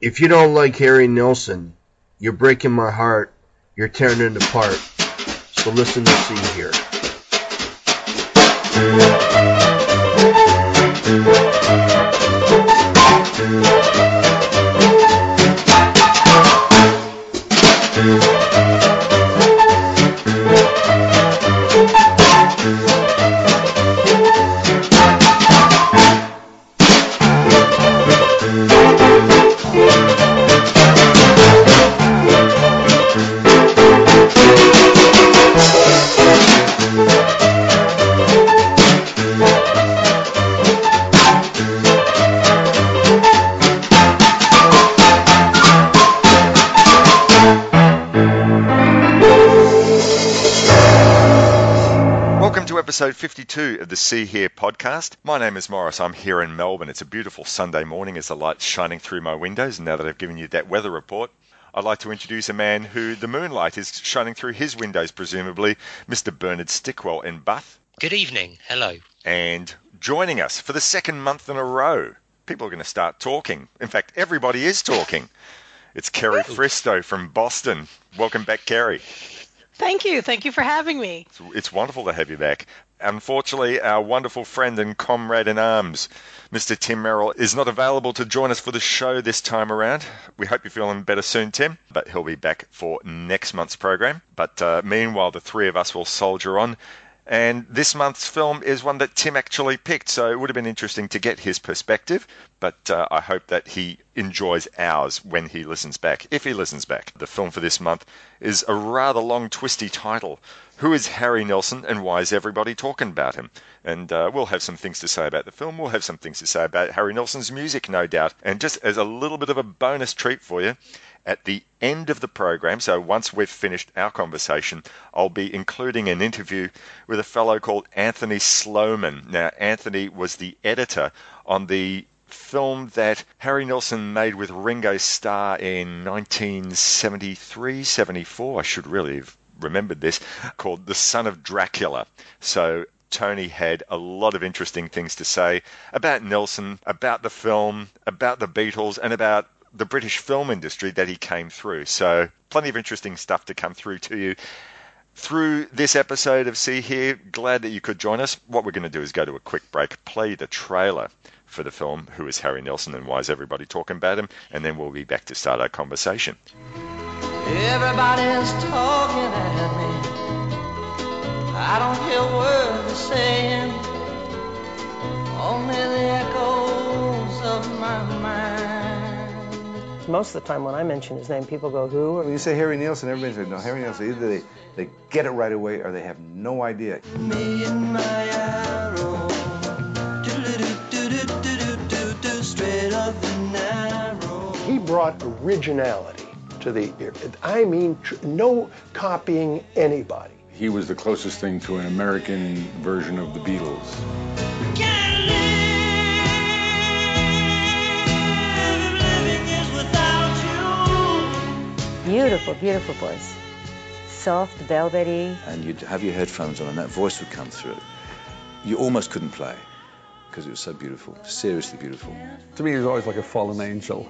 If you don't like Harry Nilsson, you're breaking my heart. You're tearing it apart. So listen to See Hear. Welcome to episode 52 of the See Hear podcast. My name is Maurice. I'm here in Melbourne. It's a beautiful Sunday morning as the light's shining through my windows. And now that I've given you that weather report, I'd like to introduce a man who the moonlight is shining through his windows, presumably, Mr. Bernard Stickwell in Bath. Good evening. Hello. And joining us for the second month in a row, people are going to start talking. In fact, everybody is talking. It's Kerry Friistoe from Boston. Welcome back, Kerry. Thank you. Thank you for having me. It's, it's wonderful to have you back. Unfortunately, our wonderful friend and comrade in arms, Mr. Tim Merrill, is not available to join us for the show this time around. We hope you're feeling better soon, Tim, but he'll be back for next month's program. But uh, meanwhile, the three of us will soldier on. And this month's film is one that Tim actually picked, so it would have been interesting to get his perspective. But uh, I hope that he enjoys ours when he listens back, if he listens back. The film for this month is a rather long, twisty title. Who is Harry Nilsson and why is everybody talking about him? And uh, we'll have some things to say about the film. We'll have some things to say about Harry Nilsson's music, no doubt. And just as a little bit of a bonus treat for you, at the end of the program, so once we've finished our conversation, I'll be including an interview with a fellow called Anthony Sloman. Now, Anthony was the editor on the film that Harry Nilsson made with Ringo Starr in 1973 74. I should really have remembered this, called The Son of Dracula. So Tony had a lot of interesting things to say about Nilsson, about the film, about the Beatles, and about the British film industry that he came through. So, plenty of interesting stuff to come through to you through this episode of See Hear. Glad that you could join us. What we're going to do is go to a quick break, play the trailer for the film Who is Harry Nilsson and Why is Everybody Talking About Him? And then we'll be back to start our conversation. Everybody's talking at me. I don't hear words they're saying, only the echoes of my. Most of the time when I mention his name, people go, who? When you say Harry Nielsen, everybody says, no, Harry Nielsen. Either they, they get it right away or they have no idea. Me and my arrow. Do-do-do-do-do-do-do-do, Straight up the narrow. He brought originality to the, I mean, tr- no copying anybody. He was the closest thing to an American version of the Beatles. Beautiful, beautiful voice. Soft, velvety. and you'd have your headphones on and that voice would come through. You almost couldn't play because it was so beautiful, seriously beautiful. To me, he was always like a fallen angel.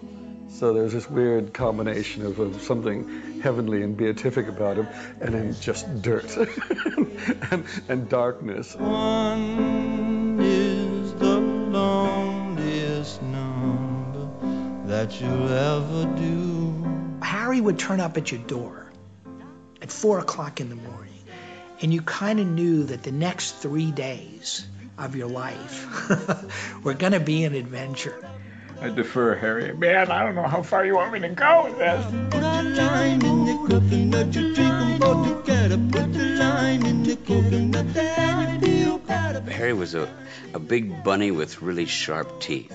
So there's this weird combination of, of something heavenly and beatific about him, and then just dirt and, and darkness. One is the loneliest number that you'll ever do. Harry would turn up at your door at four o'clock in the morning, and you kind of knew that the next three days of your life were going to be an adventure. I defer, Harry. Man, I don't know how far you want me to go with this. Put the lime in the coconut, you drink 'em both together. Put the lime in the coconut, then you feel better. Harry was a, a big bunny with really sharp teeth.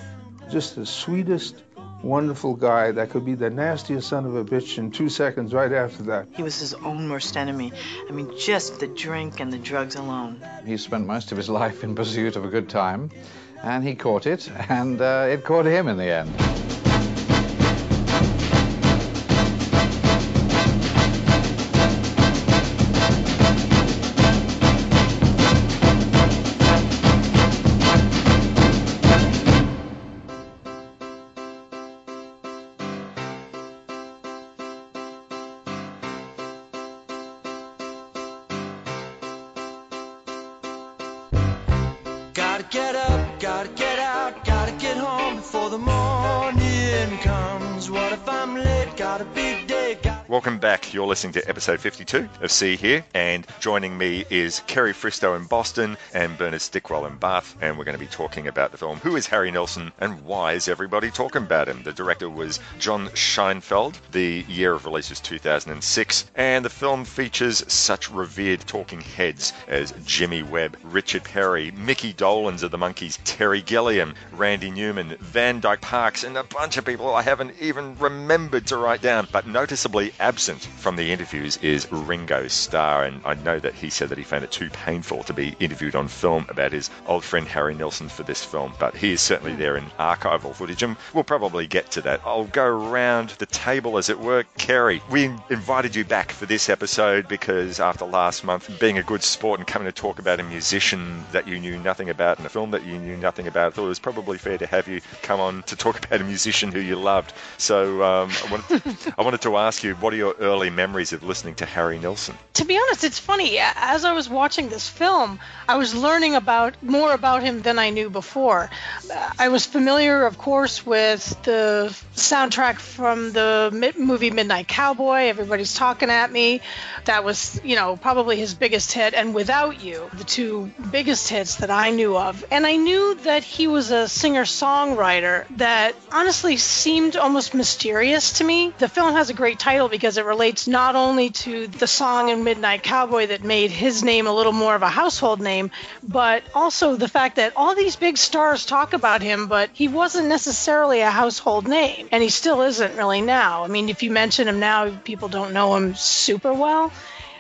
Just the sweetest, wonderful guy that could be the nastiest son of a bitch in two seconds right after that. He was his own worst enemy. I mean, just the drink and the drugs alone. He spent most of his life in pursuit of a good time, and he caught it, and uh, it caught him in the end. You're listening to episode 52 of See Hear, and joining me is Kerry Friistoe in Boston and Bernard Stickwell in Bath, and we're going to be talking about the film Who is Harry Nilsson and why is everybody talking about him? The director was John Scheinfeld. The year of release was 2006, and the film features such revered talking heads as Jimmy Webb, Richard Perry, Mickey Dolenz of the Monkees, Terry Gilliam, Randy Newman, Van Dyke Parks, and a bunch of people I haven't even remembered to write down, but noticeably absent from the interviews is Ringo Starr, and I know that he said that he found it too painful to be interviewed on film about his old friend Harry Nilsson for this film, but he is certainly there in archival footage, and we'll probably get to that. I'll go around the table, as it were. Kerry, we invited you back for this episode because after last month, being a good sport and coming to talk about a musician that you knew nothing about and a film that you knew nothing about, I thought it was probably fair to have you come on to talk about a musician who you loved. So um, I, wanted, I wanted to ask you, what are your early memories of listening to Harry Nilsson? To be honest, it's funny. As I was watching this film, I was learning about more about him than I knew before. I was familiar, of course, with the soundtrack from the movie Midnight Cowboy. Everybody's talking at me. That was, you know, probably his biggest hit, and Without You, the two biggest hits that I knew of. And I knew that he was a singer-songwriter that honestly seemed almost mysterious to me. The film has a great title because it relates not only to the song in Midnight Cowboy that made his name a little more of a household name, but also the fact that all these big stars talk about him, but he wasn't necessarily a household name, and he still isn't really now. I mean, if you mention him now, people don't know him super well.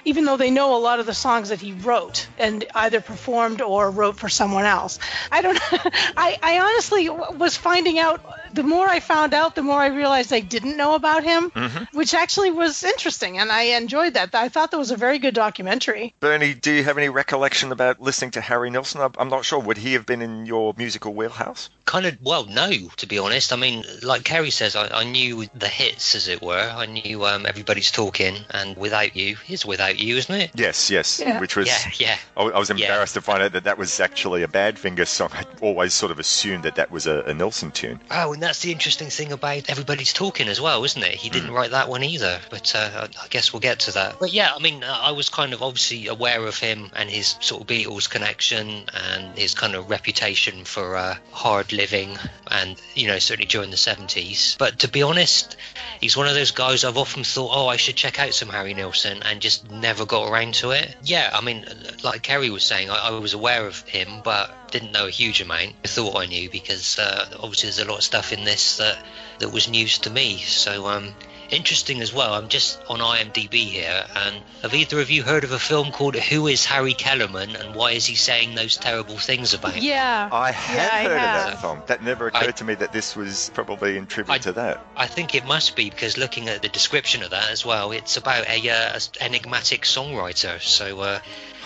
Even though they know a lot of the songs that he wrote and either performed or wrote for someone else, I don't. I, I honestly was finding out. The more I found out, the more I realized I didn't know about him, Mm-hmm. which actually was interesting, and I enjoyed that. I thought that was a very good documentary. Bernie, do you have any recollection about listening to Harry Nilsson? I'm- I'm not sure. Would he have been in your musical wheelhouse? Kind of, well, no, to be honest. I mean, like Kerry says, I, I knew the hits, as it were. I knew um, Everybody's Talking and Without You is Without You, isn't it? Yes, yes. Yeah. Which was. Yeah, yeah. I, I was embarrassed to find out that that was actually a Badfinger song. I'd always sort of assumed that that was a, a Nilsson tune. Oh, and that's the interesting thing about Everybody's Talking as well, isn't it? He didn't write that one either, but uh, I guess we'll get to that. But yeah, I mean, uh, I was kind of obviously aware of him and his sort of Beatles connection and his kind of reputation for uh, hard living and, you know, certainly during the 70s. But to be honest, he's one of those guys I've often thought, oh, I should check out some Harry Nilsson and just never got around to it. Yeah, I mean, like Kerry was saying, I, I was aware of him, but didn't know a huge amount. I thought I knew because uh, obviously there's a lot of stuff in this that that was news to me. So um, interesting as well. I'm just on IMDb here, and have either of you heard of a film called Who Is Harry Kellerman and Why Is He Saying Those Terrible Things About? Him? Yeah. I have Yeah, I heard have. of that film. That never occurred I- to me that this was probably in tribute to that. I think it must be because looking at the description of that as well, it's about a uh, enigmatic songwriter. So uh,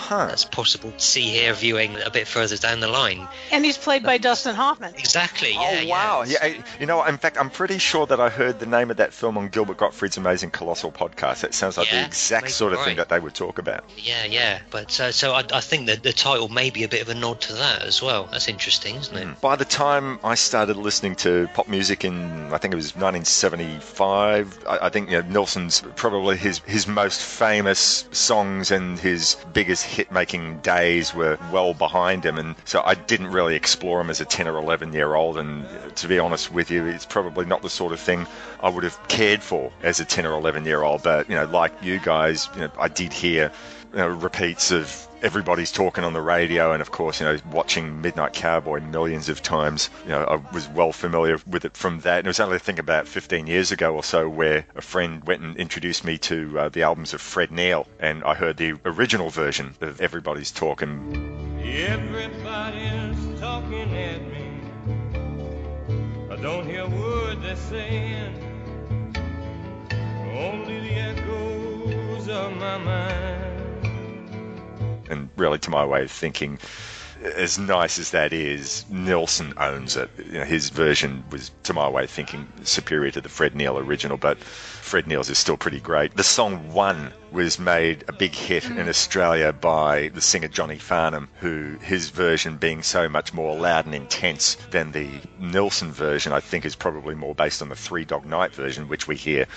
that's possible to see here viewing a bit further down the line. And he's played by Dustin Hoffman. Exactly. Yeah. Oh wow! Yeah, I- you know, in fact, I'm pretty sure that I heard the name of that film on Gilbert Gottfried's Amazing Colossal podcast. It sounds like Yeah, the exact sort of thing that they would talk about. Yeah, yeah. But uh, so I, I think that the title may be a bit of a nod to that as well. That's interesting, isn't it? By the time I started listening to pop music in, I think it was 1975, I, I think you know, Nilsson's probably his his most famous songs and his biggest hit-making days were well behind him, and so I didn't really explore him as a 10 or 11 year old. And to be honest with you, it's probably not the sort of thing I would have cared for as a 10 or 11 year old. But you know, like you guys, you know, I did hear you know, repeats of everybody's talking on the radio, and of course, you know, watching Midnight Cowboy millions of times. You know, I was well familiar with it from that. And it was only I think about 15 years ago or so where a friend went and introduced me to uh, the albums of Fred Neil, and I heard the original version of Everybody's Talking. Everybody's talking at me. I don't hear a word they're saying. Only the echoes of my mind. And really to my way of thinking as nice as that is, Nilsson owns it. You know, his version was, to my way of thinking, superior to the Fred Neil original, but Fred Neil's is still pretty great. The song One was made a big hit mm-hmm. in Australia by the singer Johnny Farnham, who his version being so much more loud and intense than the Nilsson version, I think is probably more based on the Three Dog Night version, which we hear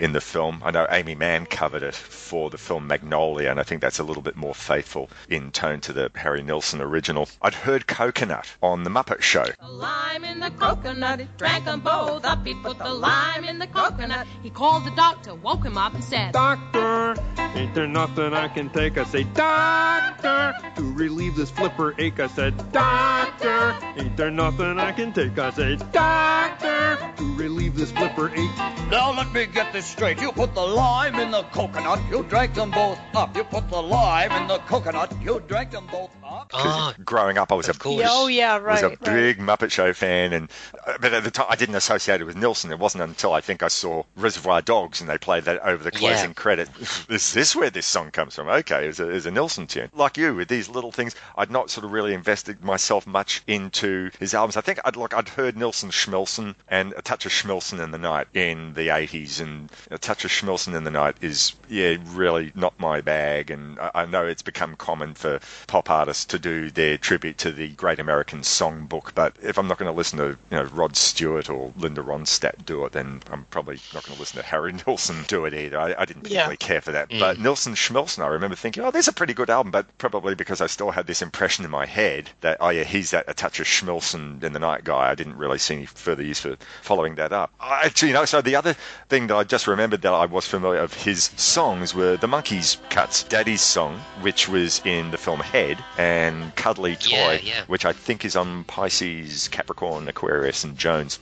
in the film. I know Aimee Mann covered it for the film Magnolia, and I think that's a little bit more faithful in tone to the Harry Nilsson original. I'd heard Coconut on The Muppet Show. The lime in the coconut, drank them both up. He put the lime in the coconut. He called the doctor, woke him up, and said, Doctor, ain't there nothing I can take? I say, Doctor, to relieve this flipper ache. I said, Doctor, ain't there nothing I can take? I say, Doctor, to relieve this flipper ache. Now let me get this straight. You put the lime in the coconut, you drank them both up. You put the lime in the coconut, you drank them both up. Because growing up, I was a Oh, yeah, was right. a right. big Muppet Show fan, and uh, but at the time I didn't associate it with Nilsson. It wasn't until I think I saw Reservoir Dogs and they played that over the closing Yeah. credit. Is this where this song comes from? Okay, it's a, it's a Nilsson tune. Like you, with these little things, I'd not sort of really invested myself much into his albums. I think I'd like I'd heard Nilsson Schmilsson and a touch of Schmilsson in the night in the 80s, and a touch of Schmilsson in the night is yeah really not my bag. And I, I know it's become common for pop artists to do their tribute to the Great American Songbook, but if I'm not going to listen to you know Rod Stewart or Linda Ronstadt do it, then I'm probably not going to listen to Harry Nilsson do it either. I, I didn't Yeah. particularly care for that. Mm. But Nilsson Schmilsson, I remember thinking, oh, there's a pretty good album, but probably because I still had this impression in my head that, oh, yeah, he's that a touch of Schmilsson in the night guy. I didn't really see any further use for following that up. I, actually, you know, so the other thing that I just remembered that I was familiar of his songs were the Monkees cuts. Daddy's song, which was in the film Head, and Cuddly Toy, Yeah, yeah. which I think is on Pisces, Capricorn, Aquarius, and Jones.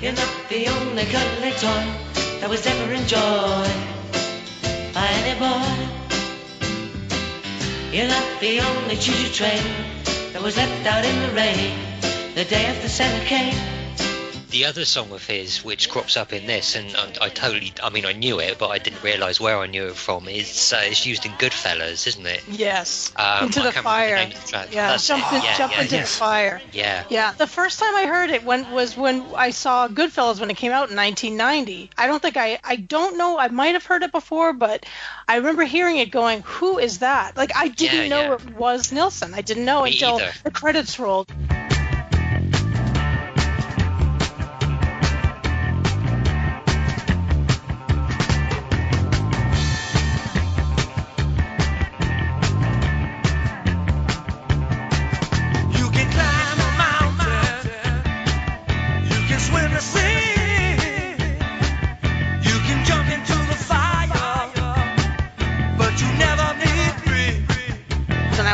You're not the only cuddly toy that was ever enjoyed by any boy. You're not the only choo-choo train that was left out in the rain the day after Santa came. The other song of his, which crops up in this, and I, I totally, I mean, I knew it, but I didn't realise where I knew it from. Is uh, it's used in Goodfellas, isn't it? Yes. Um, into the fire. the. Yeah, That's jump, in, Yeah, jump yeah, into yeah. the fire. Yeah. Yeah, the first time I heard it when was when I saw Goodfellas when it came out in 1990. I don't think I I don't know I might have heard it before, but I remember hearing it going, "Who is that?" Like I didn't know it was Nilsson. I didn't know Me until either. the credits rolled.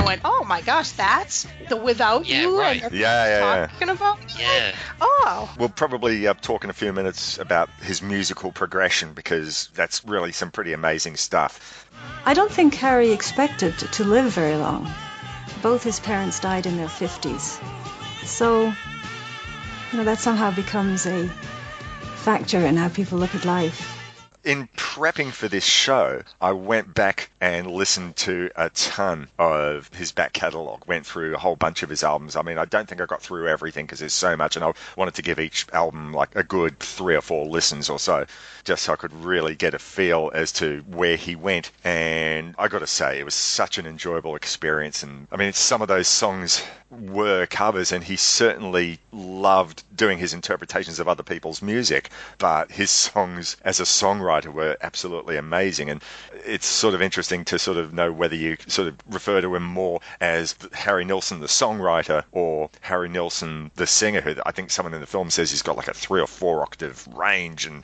Went, "Oh my gosh, that's the Without Yeah, You." right. And Yeah, yeah, yeah. about. Yeah. Oh. We'll probably uh, talk in a few minutes about his musical progression because that's really some pretty amazing stuff. I don't think Harry expected to live very long. Both his parents died in their 50s. So, you know, that somehow becomes a factor in how people look at life. In prepping for this show, I went back and listened to a ton of his back catalogue. Went through a whole bunch of his albums. I mean, I don't think I got through everything because there's so much, and I wanted to give each album like a good three or four listens or so, just so I could really get a feel as to where he went. And I got to say, it was such an enjoyable experience. And I mean, some of those songs were covers, and he certainly loved doing his interpretations of other people's music. But his songs as a songwriter were absolutely amazing, and it's sort of interesting to sort of know whether you sort of refer to him more as Harry Nilsson, the songwriter, or Harry Nilsson, the singer, who I think someone in the film says he's got like a three or four octave range and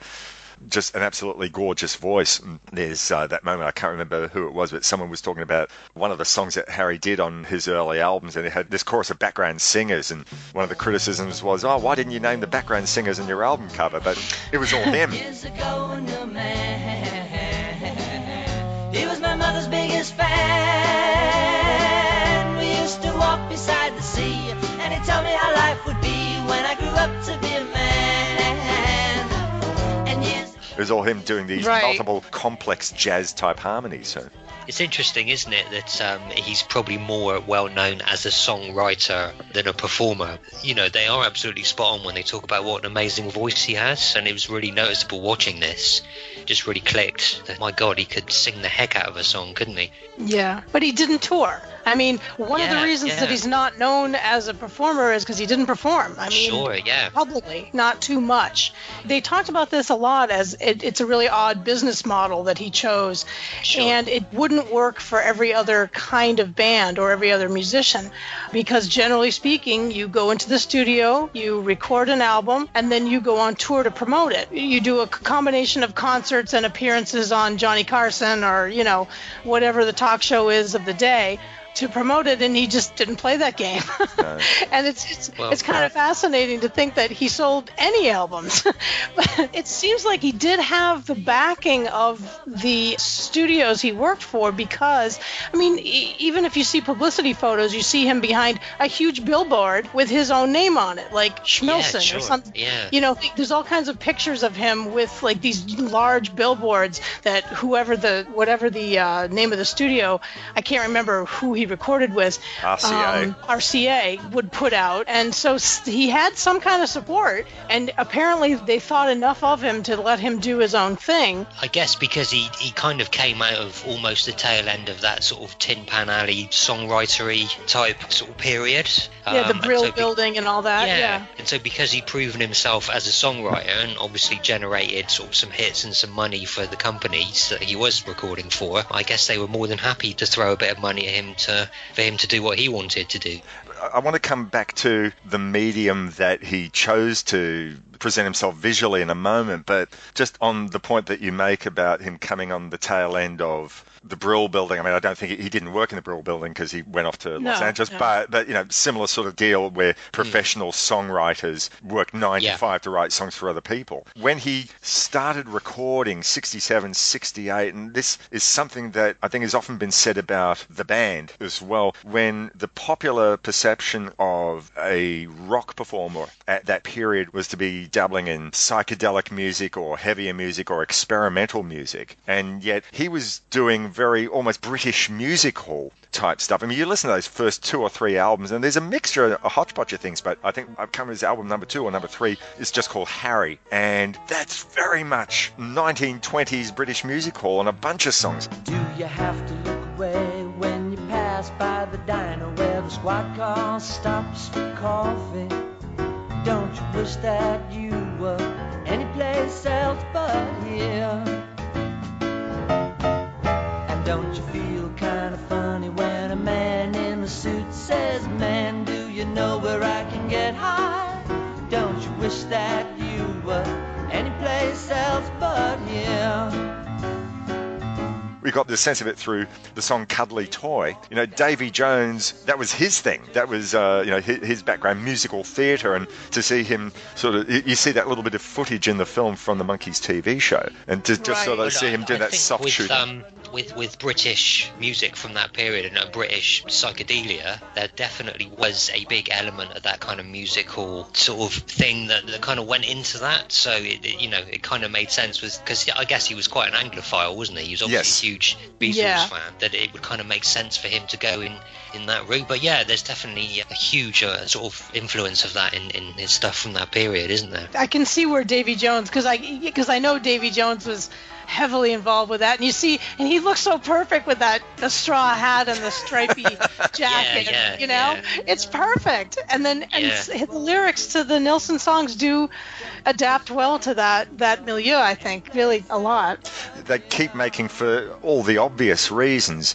just an absolutely gorgeous voice. And There's uh, that moment, I can't remember who it was, but someone was talking about one of the songs that Harry did on his early albums, and it had this chorus of background singers. And one of the criticisms was, oh, why didn't you name the background singers in your album cover? But it was all them. He was my mother's biggest fan. We used to walk beside the sea, and he told me how life would It was all him doing these Right. multiple complex jazz type harmonies. So. It's interesting, isn't it, that um, he's probably more well known as a songwriter than a performer. You know, they are absolutely spot on when they talk about what an amazing voice he has, and it was really noticeable watching this. Just really clicked that, my God, he could sing the heck out of a song, couldn't he? Yeah, but he didn't tour. I mean, one of the reasons yeah. that he's not known as a performer is because he didn't perform. I mean, Sure, yeah. publicly, not too much. They talked about this a lot as it, it's a really odd business model that he chose, and it wouldn't work for every other kind of band or every other musician, because generally speaking, you go into the studio, you record an album, and then you go on tour to promote it. You do a combination of concerts and appearances on Johnny Carson or you know whatever the talk show is of the day to promote it and he just didn't play that game. And it's it's, Well, it's kind of fascinating to think that he sold any albums. But it seems like he did have the backing of the studios he worked for because i mean e- even if you see publicity photos you see him behind a huge billboard with his own name on it like schmilsson sure. or something. Yeah. you know there's all kinds of pictures of him with like these large billboards that whoever the whatever the uh, name of the studio i can't remember who he recorded with RCA. um, RCA would put out and so he had some kind of support and apparently they thought enough of him to let him do his own thing I guess because he, he kind of came out of almost the tail end of that sort of Tin Pan Alley songwritery type sort of period. yeah the Um, and brill so be- building and all that yeah. And so because he'd proven himself as a songwriter and obviously generated sort of some hits and some money for the companies that he was recording for, I guess they were more than happy to throw a bit of money at him to for him to do what he wanted to do. I- want to come back to the medium that he chose to present himself visually in a moment, but just on the point that you make about him coming on the tail end of the Brill building. I mean, I don't think he, he didn't work in the Brill building because he went off to Los Angeles, no. but but you know, similar sort of deal where hmm. professional songwriters work nine to five to write songs for other people. When he started recording 67, 68, and this is something that I think has often been said about the band as well. When the popular perception of a rock performer at that period was to be dabbling in psychedelic music or heavier music or experimental music, and yet he was doing very almost British music hall type stuff. I mean, you listen to those first two or three albums, and there's a mixture, of a hodgepodge of things, but I think I've come as album number two or number three is just called Harry, and that's very much 1920s British music hall and a bunch of songs. Do you have to look away when you pass by the diner where the squad car stops for coffee? Don't you wish that you were anyplace else but here? And don't you feel kind of funny when a man in a suit says, Man, do you know where I can get high? Don't you wish that you were anyplace else but here? we got the sense of it through the song Cuddly Toy. You know, Davy Jones, that was his thing. That was, uh, you know, his, his background, musical theatre. And to see him sort of, you- you see that little bit of footage in the film from the Monkees TV show. And to just sort of see him do I that think soft with, shooting. Um, with with British music from that period and uh, British psychedelia, there definitely was a big element of that kind of musical sort of thing that, that kind of went into that. So it, it- you know, it kind of made sense with because I guess he was quite an Anglophile, wasn't he? He was obviously Yes. a huge Beatles Yeah. fan. That it would kind of make sense for him to go in in that route. But yeah, there's definitely a huge uh, sort of influence of that in, in his stuff from that period, isn't there? I can see where Davy Jones, because I because I know Davy Jones was heavily involved with that, and you see, and he looks so perfect with that the straw hat and the stripy jacket. yeah, you know, it's perfect. And then and Yeah. the lyrics to the Nilsson songs do adapt well to that that milieu. I think really a lot. they keep making for all the obvious reasons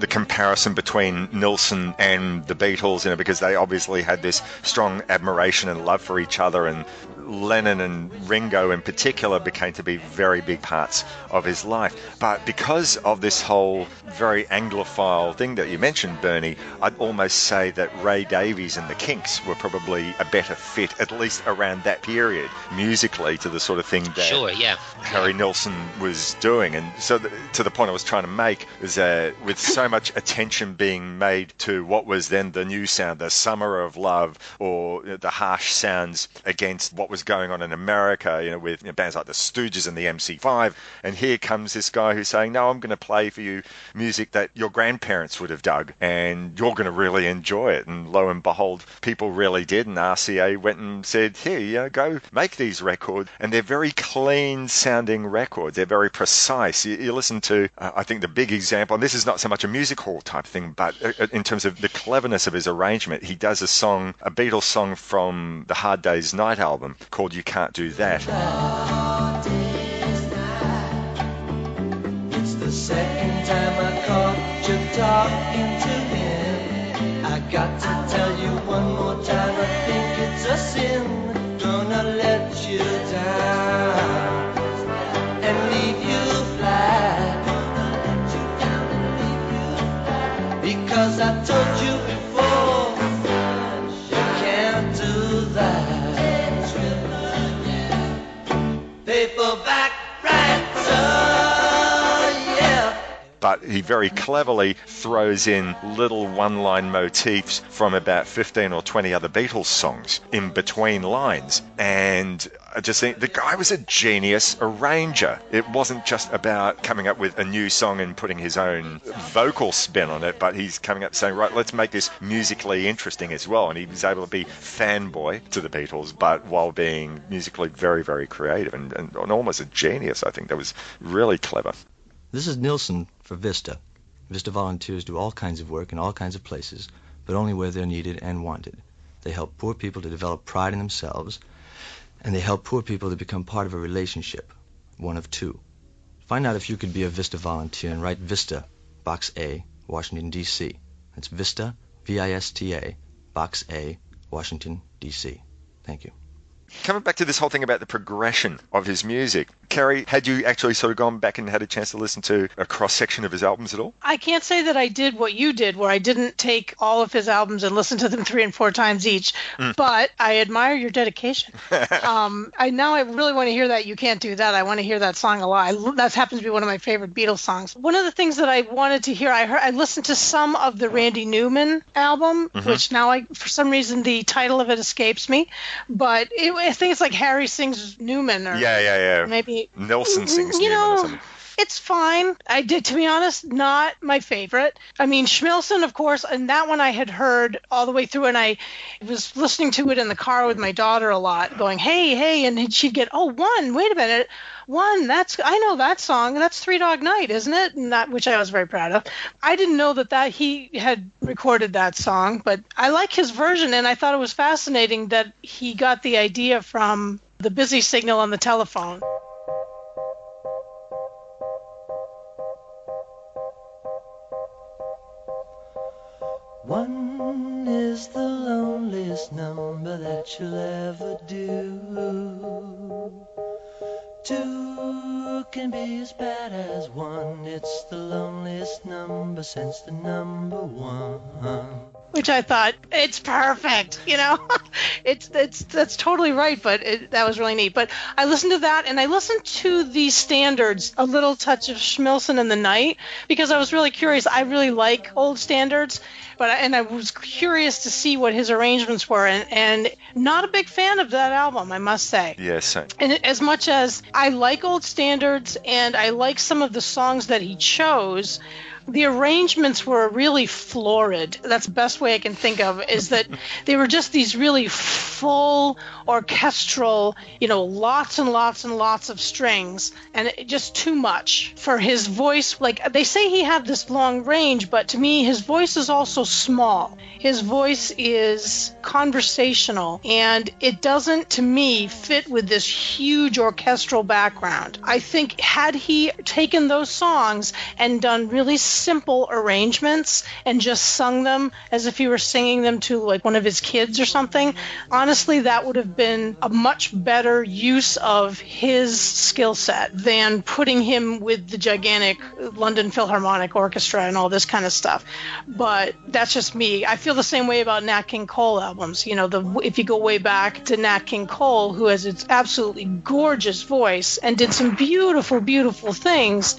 the comparison between Nilsson and the Beatles, you know, because they obviously had this strong admiration and love for each other, and Lennon and Ringo in particular became to be very big parts of his life. But because of this whole very Anglophile thing that you mentioned, Bernie, I'd almost say that Ray Davies and the Kinks were probably a better fit, at least around that period, musically, to the sort of thing that Sure, yeah. Harry Nilsson was doing. And so, th- to the point I was trying to make is that with so much attention being made to what was then the new sound, the summer of love, or the harsh sounds against what was was going on in America, you know, with you know, bands like the Stooges and the MC5. And here comes this guy who's saying, no, I'm going to play for you music that your grandparents would have dug, and you're going to really enjoy it. And lo and behold, people really did. And RCA went and said, here, you know, go make these records. And they're very clean sounding records. They're very precise. You, you listen to, uh, I think, the big example, and this is not so much a music hall type thing, but uh, in terms of the cleverness of his arrangement, he does a song, a Beatles song from the Hard Day's Night album called You Can't Do That. It's the second time I got to tell you one more time, I think it's a sin. Gonna let you down and leave you flat. Because I told you Paperback but he very cleverly throws in little one line motifs from about 15 or 20 other Beatles songs in between lines. And I just think the guy was a genius arranger. It wasn't just about coming up with a new song and putting his own vocal spin on it, but he's coming up saying, right, let's make this musically interesting as well. And he was able to be fanboy to the Beatles, but while being musically very, very creative and, and, and almost a genius. I think that was really clever. This is Nilsson for Vista. Vista volunteers do all kinds of work in all kinds of places, but only where they're needed and wanted. They help poor people to develop pride in themselves, and they help poor people to become part of a relationship, one of two. Find out if you could be a Vista volunteer and write Vista, Box A, Washington, D.C. That's Vista, V-I-S-T-A, Box A, Washington, D.C. Thank you. Coming back to this whole thing about the progression of his music, Kerry, had you actually sort of gone back and had a chance to listen to a cross section of his albums at all? I can't say that I did what you did, where I didn't take all of his albums and listen to them three and four times each. Mm. But I admire your dedication. um, I now I really want to hear that. You can't do that. I want to hear that song a lot. I, that happens to be one of my favorite Beatles songs. One of the things that I wanted to hear, I heard, I listened to some of the Randy Newman album, Mhm. which now I, for some reason, the title of it escapes me. But it, I think it's like Harry sings Newman, or Yeah, yeah, yeah. maybe Nilsson mm, sings you Newman or know, something. it's fine. I did, to be honest, not my favorite. I mean, Schmilsson, of course, and that one I had heard all the way through, and I was listening to it in the car with my daughter a lot, going, "Hey, hey," and she'd get, "Oh, one, wait a minute." One, that's I know that song. That's Three Dog Night, isn't it? And that, which I was very proud of. I didn't know that that he had recorded that song, but I like his version, and I thought it was fascinating that he got the idea from the busy signal on the telephone. One is the loneliest number that you'll ever do. Two can be as bad as one. It's the loneliest number since the number one. Which I thought it's perfect. You know, it's it's that's totally right. But it, that was really neat. But I listened to that and I listened to the standards, a little touch of Schmilsson in the night, because I was really curious. I really like old standards, but I- and I was curious to see what his arrangements were, and and not a big fan of that album, I must say. Yes. And as much as I like old standards and I like some of the songs that he chose, the arrangements were really florid. That's the best way I can think of is that they were just these really full orchestral, you know, lots and lots and lots of strings and it, just too much for his voice. Like they say he had this long range, but to me his voice is also small. His voice is conversational and it doesn't to me fit with this huge orchestral background. I think had he taken those songs and done really simple arrangements and just sung them as if he were singing them to like one of his kids or something, honestly that would have been a much better use of his skill set than putting him with the gigantic London Philharmonic Orchestra and all this kind of stuff. But that's just me. I feel the same way about Nat King Cole albums. You know, the if you go way back to Nat King Cole, who has its absolutely gorgeous voice and did some beautiful, beautiful things,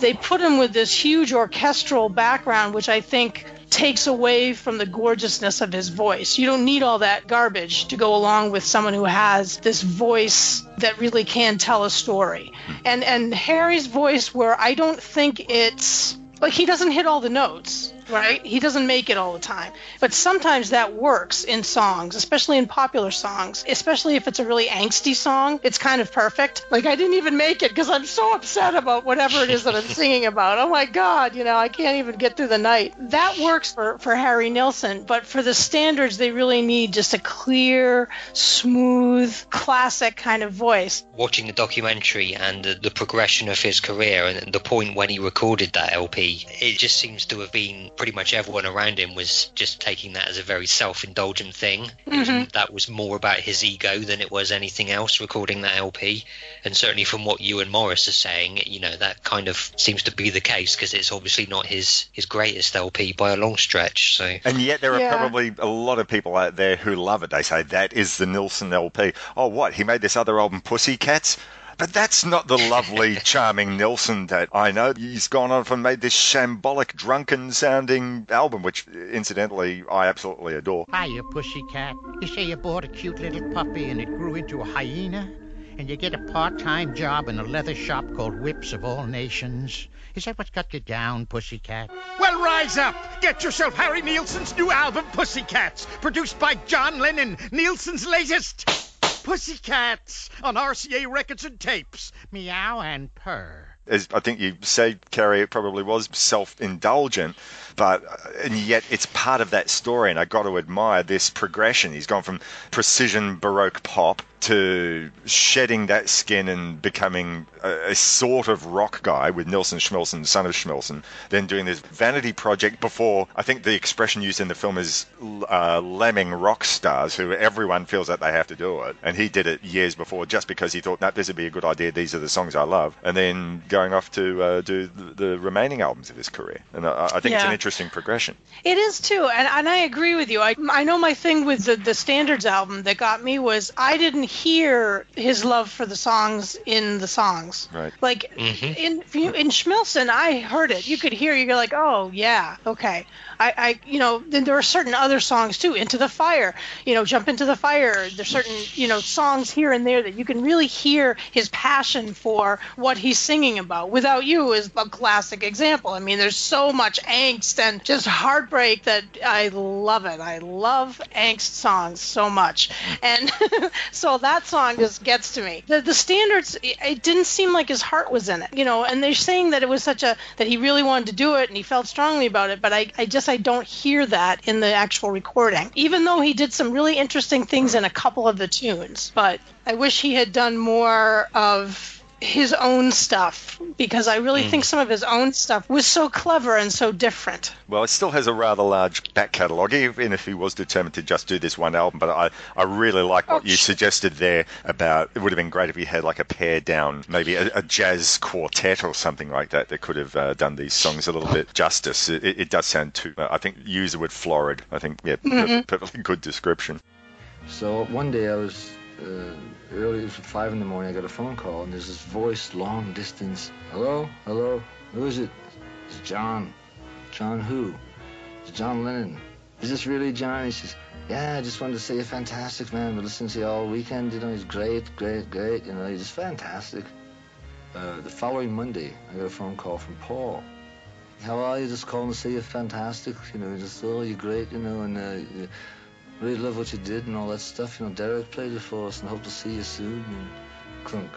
they put him with this huge orchestral background, which I think takes away from the gorgeousness of his voice. You don't need all that garbage to go along with someone who has this voice that really can tell a story. And and Harry's voice where I don't think it's like he doesn't hit all the notes right? He doesn't make it all the time. But sometimes that works in songs especially in popular songs especially if it's a really angsty song it's kind of perfect. Like i didn't even make it because i'm so upset about whatever it is that i'm singing about. Oh my god you know i can't even get through the night. That works for for harry nilsson but for the standards they really need just a clear smooth classic kind of voice. Watching the documentary and the, the progression of his career and the point when he recorded that lp it just seems to have been pretty much everyone around him was just taking that as a very self-indulgent thing. Was, mm-hmm. that was more about his ego than it was anything else. Recording that LP, and certainly from what you and Maurice are saying, you know that kind of seems to be the case because it's obviously not his his greatest LP by a long stretch. So And yet there are Yeah. probably a lot of people out there who love it. They say that is the Nilsson LP. Oh, what? He made this other album, Pussycats? But that's not the lovely, charming Nilsson that I know. He's gone on and made this shambolic, drunken sounding album, which incidentally I absolutely adore. Hiya, pussycat. You say you bought a cute little puppy and it grew into a hyena? And you get a part-time job in a leather shop called Whips of All Nations? Is that what's got you down, pussycat? Well, rise up! Get yourself Harry Nilsson's new album, Pussycats, produced by John Lennon, Nilsson's latest. Pussycats on RCA Records and Tapes. Meow and purr. As I think you said, Kerry, it probably was self indulgent, but and yet it's part of that story, and I got to admire this progression. He's gone from precision Baroque pop to shedding that skin and becoming a, a sort of rock guy with Nilsson Schmilsson, son of Schmilsson, then doing this vanity project before I think the expression used in the film is uh, lemming rock stars who everyone feels that they have to do it. And he did it years before just because he thought, no, this would be a good idea. These are the songs I love. And then going off to uh, do the, the remaining albums of his career. And I, I think it's an interesting progression. It is too, and, and I agree with you. I, I know my thing with the, the Standards album that got me was I didn't hear his love for the songs in the songs. Right. Like in in Schmilsson, I heard it. You could hear. You're like, oh yeah, okay. I, I you know then there are certain other songs too. Into the Fire, you know, Jump into the Fire. There's certain you know songs here and there that you can really hear his passion for what he's singing about. Without You is a classic example. I mean, there's so much angst and just heartbreak that I love it. I love angst songs so much, and so that song just gets to me. The the standards, it, didn't seem like his heart was in it, you know. And they're saying that it was such a that he really wanted to do it and he felt strongly about it, but I I just I don't hear that in the actual recording. Even though he did some really interesting things in a couple of the tunes, but I wish he had done more of his own stuff because I really Mm. think some of his own stuff was so clever and so different. Well, it still has a rather large back catalogue, even if he was determined to just do this one album. But I, I really like what you suggested there about it would have been great if he had like a pair down, maybe a, a jazz quartet or something like that that could have uh, done these songs a little bit justice. It, it, it does sound too, uh, I think, use the word florid. I think, yeah, per- Mhm. perfectly good description. So one day I was uh, early, it five in the morning. I got a phone call, and there's this voice, long distance. Hello, hello, who is it? It's John. John who? It's John Lennon. Is this really John? He says, Yeah, I just wanted to say you're fantastic, man. Been listening to you all weekend. You know, he's great, great, great. You know, he's just fantastic. Uh, the following Monday, I got a phone call from Paul. How are you? Just calling to say you're fantastic. You know, just oh, you're great. You know, and uh, really love what you did and all that stuff. You know, Derek played it for us, and hope to see you soon. And crunk.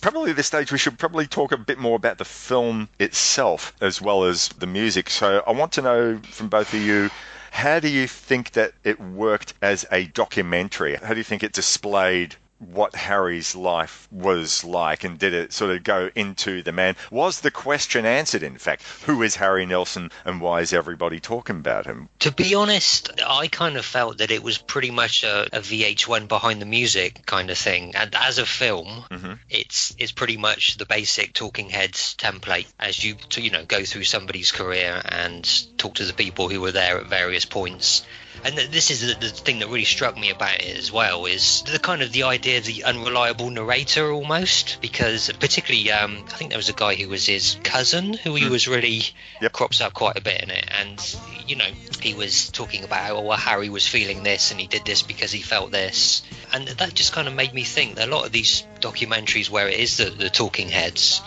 Probably at this stage we should probably talk a bit more about the film itself as well as the music. So I want to know from both of you, how do you think that it worked as a documentary? How do you think it displayed what Harry's life was like and did it sort of go into the man? Was the question answered, in fact? Who is Harry Nilsson and why is everybody talking about him? To be honest, I kind of felt that it was pretty much a, a VH1 behind the music kind of thing. And as a film, mm-hmm. it's it's pretty much the basic Talking Heads template as you you know go through somebody's career and talk to the people who were there at various points. And th- this is the, the thing that really struck me about it as well is the kind of the idea of the unreliable narrator almost, because particularly um, I think there was a guy who was his cousin who he was really crops up quite a bit in it, and you know he was talking about how well, Harry was feeling this and he did this because he felt this, and that just kind of made me think that a lot of these documentaries where it is the, the talking heads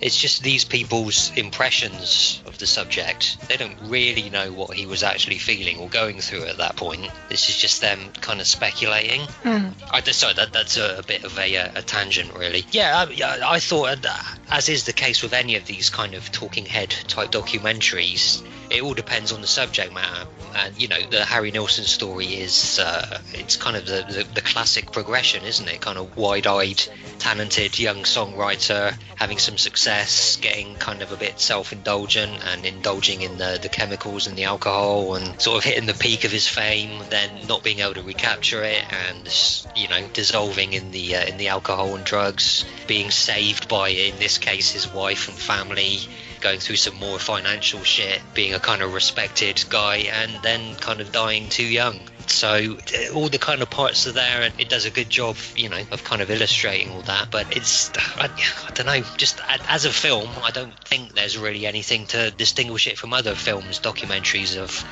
it's just these people's impressions of the subject. They don't really know what he was actually feeling or going through at that point. This is just them kind of speculating. Mm. I decided that that's a, a bit of a, uh, a tangent, really. Yeah, I, I thought, uh, as is the case with any of these kind of talking head type documentaries, it all depends on the subject matter. And you know, the Harry Nilsson story is uh, it's kind of the, the, the classic progression, isn't it? Kind of wide-eyed, talented young songwriter having some success, getting kind of a bit self-indulgent and indulging in the, the chemicals and the alcohol, and sort of hitting the peak of his fame, then not being able to recapture it, and you know, dissolving in the uh, in the alcohol and drugs, being saved by, in this case, his wife and family going through some more financial shit, being a kind of respected guy, and then kind of dying too young. So uh, all the kind of parts are there, and it does a good job, you know, of kind of illustrating all that. But it's, I, I don't know, just as a film, I don't think there's really anything to distinguish it from other films, documentaries of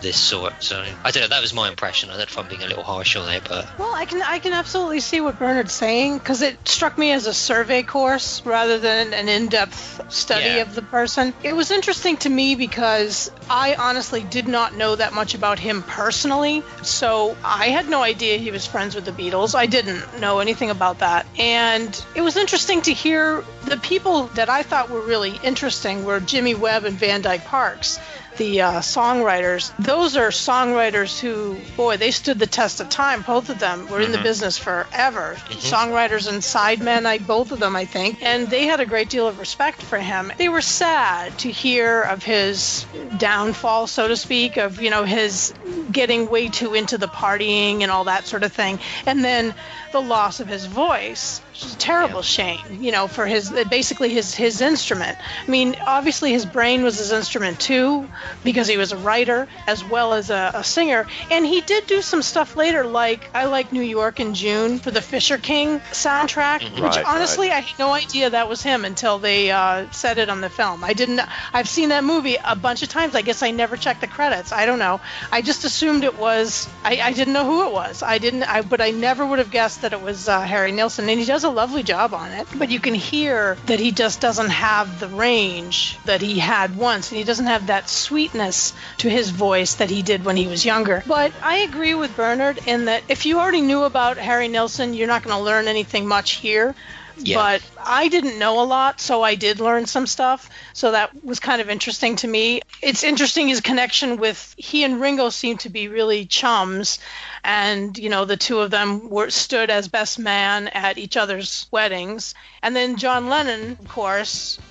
this sort. So I don't know. That was my impression. I don't know if I'm being a little harsh on it, but Well, I can I can absolutely see what Bernard's saying because it struck me as a survey course rather than an in-depth study Yeah. of the person. It was interesting to me because I honestly did not know that much about him personally, so I had no idea he was friends with the Beatles. I didn't know anything about that, and it was interesting to hear the people that I thought were really interesting were Jimmy Webb and Van Dyke Parks the uh, songwriters. Those are songwriters who, boy, they stood the test of time. Both of them were in the Mhm. business forever. Mhm. Songwriters and sidemen, I both of them, I think, and they had a great deal of respect for him. They were sad to hear of his downfall, so to speak, of you know his getting way too into the partying and all that sort of thing, and then the loss of his voice. Which terrible shame, you know, for his basically his his instrument. I mean, obviously his brain was his instrument too, because he was a writer as well as a, a singer. And he did do some stuff later, like I like New York in June for the Fisher King soundtrack, which Right, honestly I had no idea that was him until they uh, said it on the film. I didn't. I've seen that movie a bunch of times. I guess I never checked the credits. I don't know. I just assumed it was. I, I didn't know who it was. I didn't. I but I never would have guessed that it was uh, Harry Nilsson, and he does a lovely job on it. But you can hear that he just doesn't have the range that he had once, and he doesn't have that sweetness to his voice that he did when he was younger. But I agree with Bernard in that if you already knew about Harry Nilsson, you're not going to learn anything much here. Yeah. But I didn't know a lot, so I did learn some stuff. So that was kind of interesting to me. It's interesting his connection with he and Ringo seem to be really chums, and you know the two of them were stood as best man at each other's weddings. And then John Lennon, of course.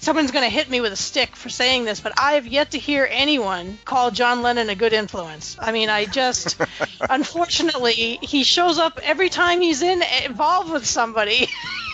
Someone's going to hit me with a stick for saying this, but I have yet to hear anyone call John Lennon a good influence. I mean, I just, unfortunately, he shows up every time he's in involved with somebody.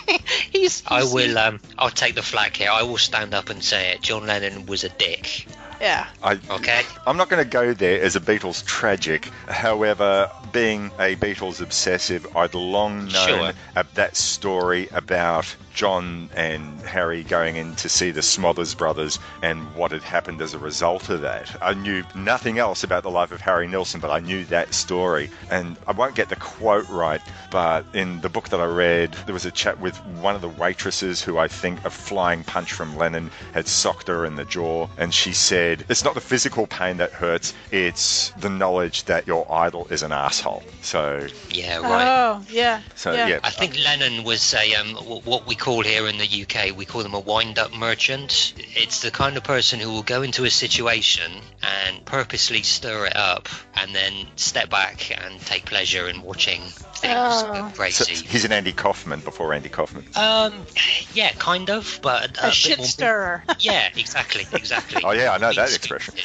he's, I will. Um, I'll take the flak here. I will stand up and say it. John Lennon was a dick. Yeah. I, okay. I'm not going to go there as a Beatles tragic. However, being a Beatles obsessive, I'd long known Sure. that story about John and Harry going in to see the Smothers Brothers and what had happened as a result of that. I knew nothing else about the life of Harry Nilsson, but I knew that story. And I won't get the quote right, but in the book that I read, there was a chat with one of the waitresses who I think a flying punch from Lennon had socked her in the jaw. And she said, It's not the physical pain that hurts, it's the knowledge that your idol is an asshole. So, Yeah, right. Oh, yeah. So, yeah. yeah. I think Lennon was a um, what we call here in the UK, we call them a wind-up merchant. It's the kind of person who will go into a situation and purposely stir it up, and then step back and take pleasure in watching things Oh. go so he's an Andy Kaufman before Andy Kaufman. Um, yeah, kind of, but A bit shit stirrer. Yeah, exactly, exactly. Oh, yeah, I know that expression.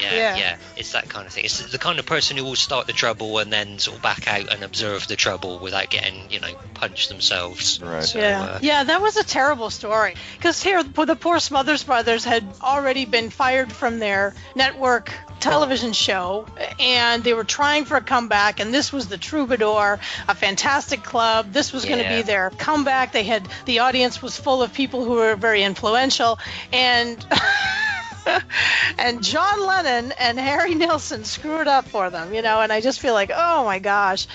Yeah, Yeah. yeah, It's that kind of thing. It's the kind of person who will start the trouble and then sort of back out and observe the trouble without getting, you know, punched themselves. Right. So, yeah, uh, yeah, that was a terrible story. Because here, the poor Smothers Brothers had already been fired from their network television show, and they were trying for a comeback. And this was the Troubadour, a fantastic club. This was going to be their comeback. They had the audience was full of people who were very influential, and. and John Lennon and Harry Nilsson screwed up for them, you know, and I just feel like, oh my gosh,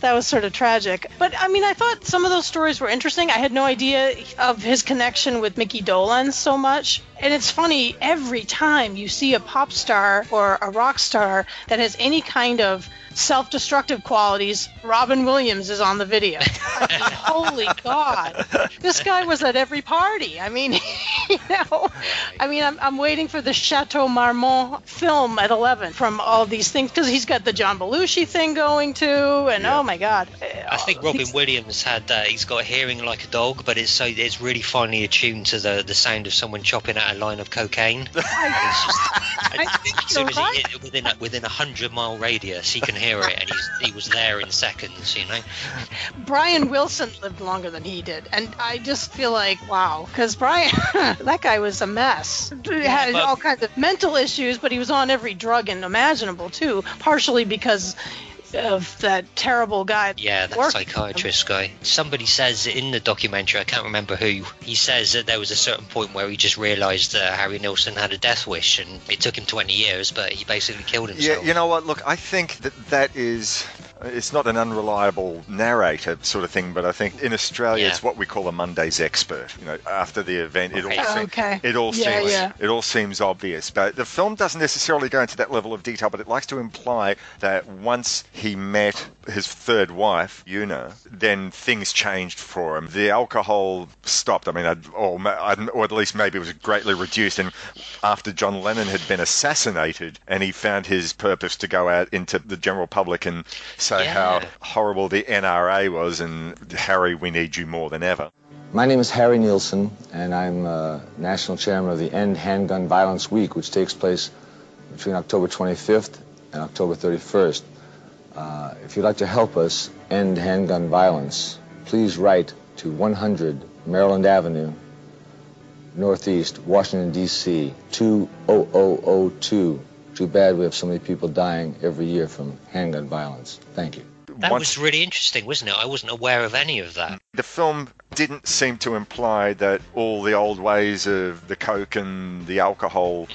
that was sort of tragic. But I mean, I thought some of those stories were interesting. I had no idea of his connection with Micky Dolenz so much. And it's funny, every time you see a pop star or a rock star that has any kind of self destructive qualities, Robin Williams is on the video. I mean, holy God. This guy was at every party. I mean, you know, I mean, I'm, I'm waiting for the Chateau Marmont film at 11 from all these things because he's got the John Belushi thing going too. And oh my God. I think Robin Williams had uh, he's got a hearing like a dog, but it's so it's really finely attuned to the, the sound of someone chopping out a line of cocaine. Just- as soon as he hit it within a, within a hundred mile radius, he can hear it, and he's, he was there in seconds. You know. Brian Wilson lived longer than he did, and I just feel like wow, because Brian, that guy was a mess. He had but- all kinds of mental issues, but he was on every drug and imaginable too, partially because of that terrible guy. Yeah, that working psychiatrist guy. Somebody says in the documentary, I can't remember who, he says that there was a certain point where he just realised that Harry Nilsson had a death wish and it took him 20 years, but he basically killed himself. Yeah, you know what? Look, I think that that is. It's not an unreliable narrator sort of thing, but I think in Australia Yeah. it's what we call a Monday's expert. You know, after the event, it all Okay. seems, Okay. it all Yeah, seems yeah. it all seems obvious. But the film doesn't necessarily go into that level of detail, but it likes to imply that once he met his third wife, Una, then things changed for him. The alcohol stopped. I mean, or, or at least maybe it was greatly reduced. And after John Lennon had been assassinated, and he found his purpose to go out into the general public and say how Yeah. horrible the NRA was, and Harry, we need you more than ever. My name is Harry Nilsson, and I'm uh, national chairman of the End Handgun Violence Week, which takes place between October 25th and October 31st. Uh, if you'd like to help us end handgun violence, please write to 100 Maryland Avenue, Northeast, Washington, D.C., 20002. Too bad we have so many people dying every year from handgun violence. Thank you. that Once- was really interesting, wasn't it? I wasn't aware of any of that. The film didn't seem to imply that all the old ways of the coke and the alcohol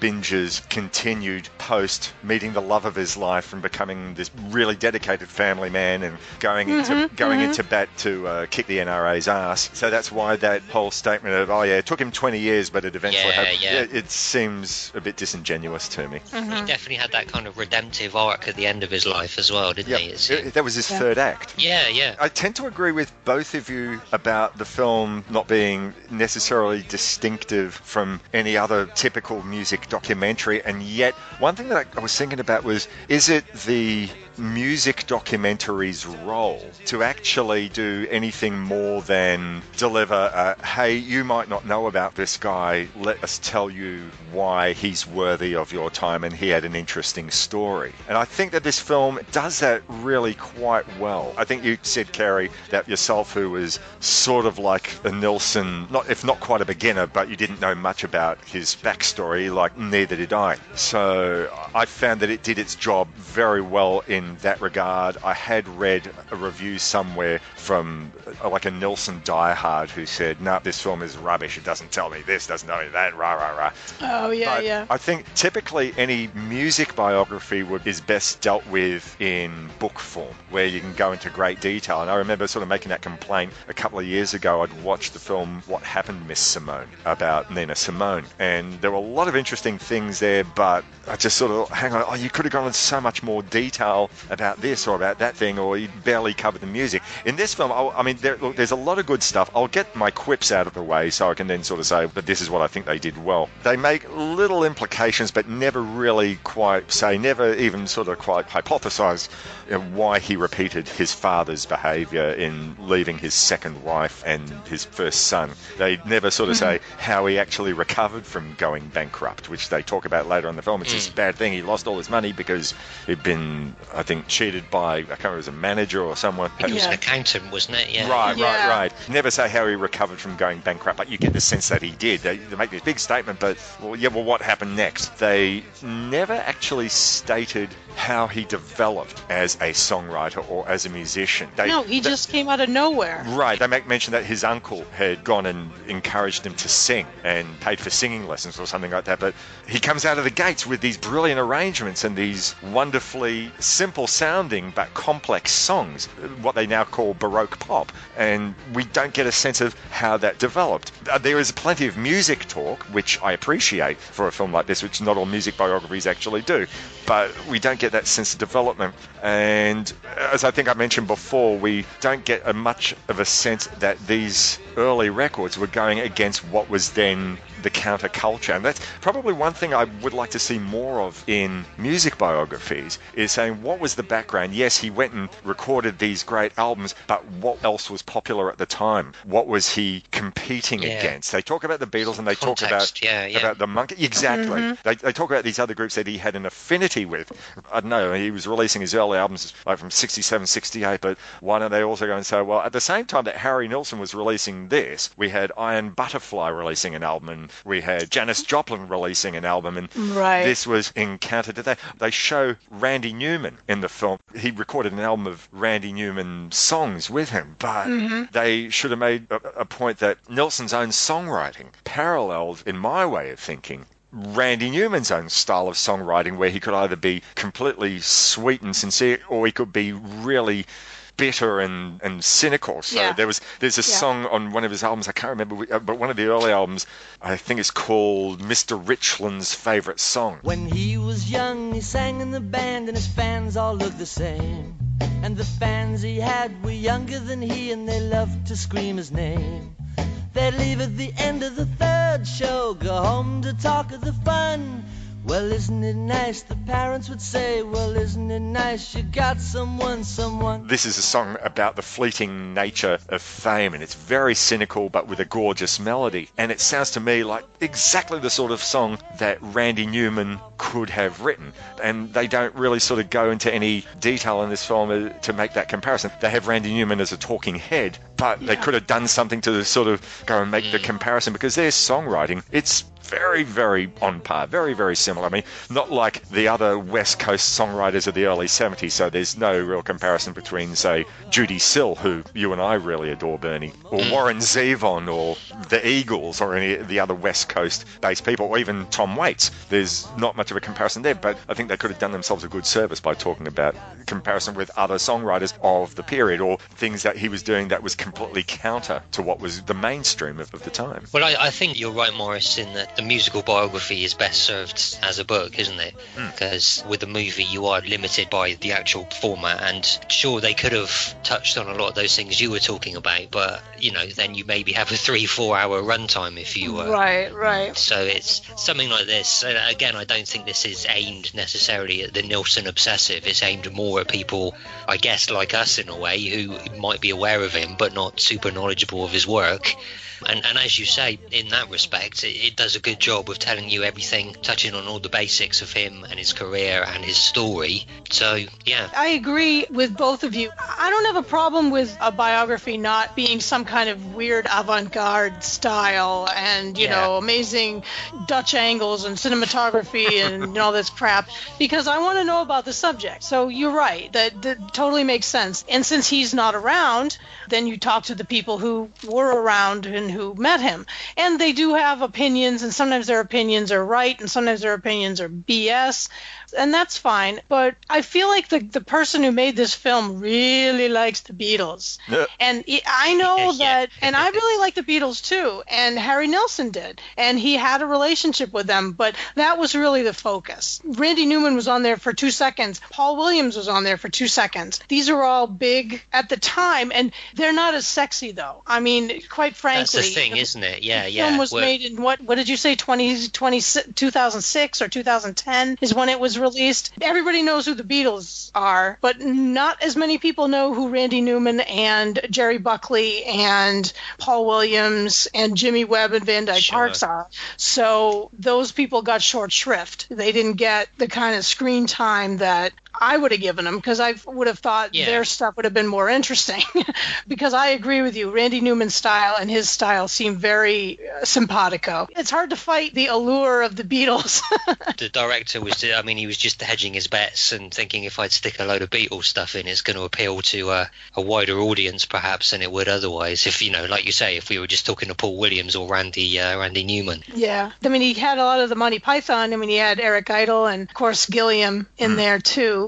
binges continued post meeting the love of his life and becoming this really dedicated family man and going into Mhm, going mhm. into bat to uh, kick the NRA's ass. So that's why that whole statement of oh yeah, it took him 20 years, but it eventually Yeah, happened. yeah. It, it seems a bit disingenuous to me. Mm-hmm. He definitely had that kind of redemptive arc at the end of his life as well, didn't Yeah, he? It's- it- that was his Yeah. third act. yeah, yeah. I tend to agree with both of you about the film not being necessarily distinctive from any other typical music documentary, and yet one thing that I was thinking about was is it the music documentary's role to actually do anything more than deliver a hey, you might not know about this guy, let us tell you why he's worthy of your time and he had an interesting story. And I think that this film does that really quite well. I think you said, Kerry, that yourself, who was sort of like a Nilsson, not if not quite a beginner, but you didn't know much about his backstory, like neither did I. So I found that it did its job very well in that regard. I had read a review somewhere from uh, like a Nilsson diehard who said, "No, this film is rubbish. It doesn't tell me this, doesn't tell me that." Rah rah rah. Oh yeah, But yeah. I think typically any music biography would, is best dealt with in book form, where you can go into great detail. And I remember sort of making that complaint a couple of years ago. I'd watched the film What Happened, Miss Simone about Nina Simone, and there were a lot of interesting things there, but I just sort of hang on. Oh, you could have gone into so much more detail about this or about that thing, or he barely covered the music. In this film, I'll, I mean, there, look, there's a lot of good stuff. I'll get my quips out of the way so I can then sort of say, but this is what I think they did well. They make little implications, but never really quite say, never even sort of quite hypothesize you why he repeated his father's behavior in leaving his second wife and his first son. They never sort of mm-hmm. say how he actually recovered from going bankrupt, which they talk about later on in the film. It's this mm. bad thing. He lost all his money because he'd been, I think, cheated by, I can't remember, it was a manager or someone. It was an accountant, wasn't it? Yeah. Right, Yeah. right, right. Never say how he recovered from going bankrupt, but you get the sense that he did. They, they make this big statement, but well, yeah, well, what happened next? They never actually stated how he developed as a songwriter or as a musician. They, no, he they- just came out of nowhere. Right, they make mention that his uncle had gone and encouraged him to sing and paid for singing lessons or something like that. But he comes out of the gates with these brilliant arrangements and these wonderfully simple sounding but complex songs, what they now call Baroque pop. And we don't get a sense of how that developed. Uh, There is plenty of music talk, which I appreciate for a film like this, which not all music biographies actually do. But we don't get that sense of development. And as I think I mentioned before, we don't get a much of a sense that these early records were going against what was then the counterculture. And that's probably one thing I would like to see more of in music biographies is saying what was the background? Yes, he went and recorded these great albums, but what else was popular at the time? What was he competing Yeah. against? They talk about the Beatles and they talk about yeah, yeah. about the Monkees. Exactly. Mhm. They, they talk about these other groups that he had an affinity with. I don't know. He was releasing his early albums like from 67, 68, but why don't they also go and say, well, at the same time that Harry Nilsson was releasing this, we had Iron Butterfly releasing an album and we had Janis Joplin releasing an album and Right. this was encountered today. They show Randy Newman in the film. He recorded an album of Randy Newman songs with him, but Mhm. they should have made a, a point that Nilsson's own songwriting paralleled, in my way of thinking, Randy Newman's own style of songwriting, where he could either be completely sweet and sincere, or he could be really bitter and, and cynical. So Yeah. there was there's a Yeah. song on one of his albums I can't remember, but one of the early albums I think it's called Mr. Richland's favorite song. When he was young, he sang in the band, and his fans all looked the same. And the fans he had were younger than he, and they loved to scream his name. They'd leave at the end of the third show, go home to talk of the fun. Well, isn't it nice? The parents would say, Well, isn't it nice? You got someone, someone. This is a song about the fleeting nature of fame, and it's very cynical but with a gorgeous melody. And it sounds to me like exactly the sort of song that Randy Newman could have written. And they don't really sort of go into any detail in this film uh, to make that comparison. They have Randy Newman as a talking head, but they could have done something to sort of go and make the comparison because their songwriting, it's very, very on par, very, very similar. I mean, not like the other West Coast songwriters of the early 70s, so there's no real comparison between, say, Judee Sill, who you and I really adore, Bernie, or mm. Warren Zevon, or the Eagles, or any of the other West Coast based people, or even Tom Waits. There's not much of a comparison there, but I think they could have done themselves a good service by talking about comparison with other songwriters of the period, or things that he was doing that was completely counter to what was the mainstream of, of the time. Well, I, I think you're right, Maurice, in that the musical biography is best served as a book, isn't it? Hmm. Because with the movie, you are limited by the actual format. And sure, they could have touched on a lot of those things you were talking about, but you know, then you maybe have a three, four-hour runtime if you were. Right, right. So it's something like this. And again, I don't think this is aimed necessarily at the Nilsson obsessive. It's aimed more at people, I guess, like us in a way, who might be aware of him but not super knowledgeable of his work. And, and as you say, in that respect, it, it does a good job of telling you everything, touching on all the basics of him and his career and his story. So, yeah. I agree with both of you. I don't have a problem with a biography not being some kind of weird avant-garde style and, you know, amazing Dutch angles and cinematography and all this crap because I want to know about the subject. So you're right. That, that totally makes sense. And since he's not around, then you talk to the people who were around and men who met him. And they do have opinions, and sometimes their opinions are right, and sometimes their opinions are BS. And that's fine. But I feel like the, the person who made this film really likes the Beatles. And I know that, and I really like the Beatles too, and Harry Nilsson did, and he had a relationship with them, but that was really the focus. Randy Newman was on there for two seconds, Paul Williams was on there for two seconds. These are all big at the time, and they're not as sexy though. I mean, quite frankly, That's the thing, isn't it? Yeah, the yeah. film was We're- made in what? What did you say? 20, 20, 2006 or 2010 is when it was released. Everybody knows who the Beatles are, but not as many people know who Randy Newman and Jerry Buckley and Paul Williams and Jimmy Webb and Van Dyke Parks are. So those people got short shrift. They didn't get the kind of screen time that I would have given them because I would have thought Yeah. their stuff would have been more interesting. because I agree with you, Randy Newman's style and his style seem very uh, simpatico. It's hard to fight the allure of the Beatles. the director was, I mean, he was just hedging his bets and thinking if I'd stick a load of Beatles stuff in, it's going to appeal to uh, a wider audience perhaps than it would otherwise. If you know, like you say, if we were just talking to Paul Williams or Randy uh, Randy Newman. yeah, I mean, he had a lot of the Monty Python. I mean, he had Eric Idle and of course Gilliam in there too,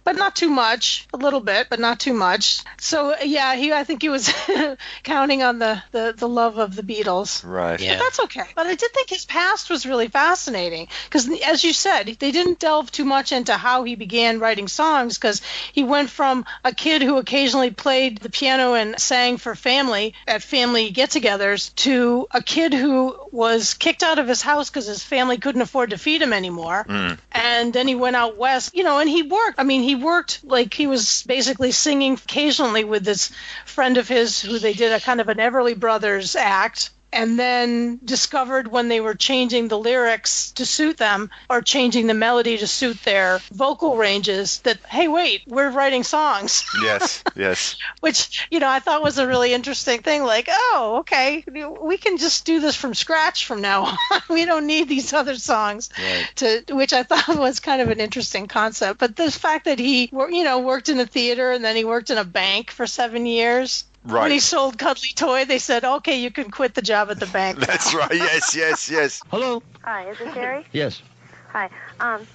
but not too much. A little bit, but not too much. So yeah, he I think he was counting on the, the the love of the Beatles. Right. But that's okay. But I did think his past was really fascinating because, as you said, they didn't delve too much into how he began writing songs because he went from a kid who occasionally played the piano and sang for family at family get togethers to a kid who was kicked out of his house because his family couldn't afford to feed him anymore. Mm. And then he went out west, you know, and he worked. I mean, he worked like he was basically singing occasionally with this friend of his who they did a kind of an Everly Brothers act. And then discovered when they were changing the lyrics to suit them or changing the melody to suit their vocal ranges that, hey, wait, we're writing songs. Yes, yes. Which, you know, I thought was a really interesting thing. Like, oh, okay, we can just do this from scratch from now on. we don't need these other songs right. to which I thought was kind of an interesting concept. But the fact that he, you know, worked in a theater and then he worked in a bank for seven years. Right. When he sold Cuddly Toy, they said, "Okay, you can quit the job at the bank." That's right. Yes, yes, yes. Hello. Hi, is it Jerry? Yes. Hi. Um,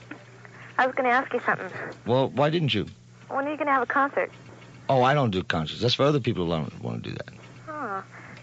I was going to ask you something. Well, why didn't you? When are you going to have a concert? Oh, I don't do concerts. That's for other people who don't want to do that.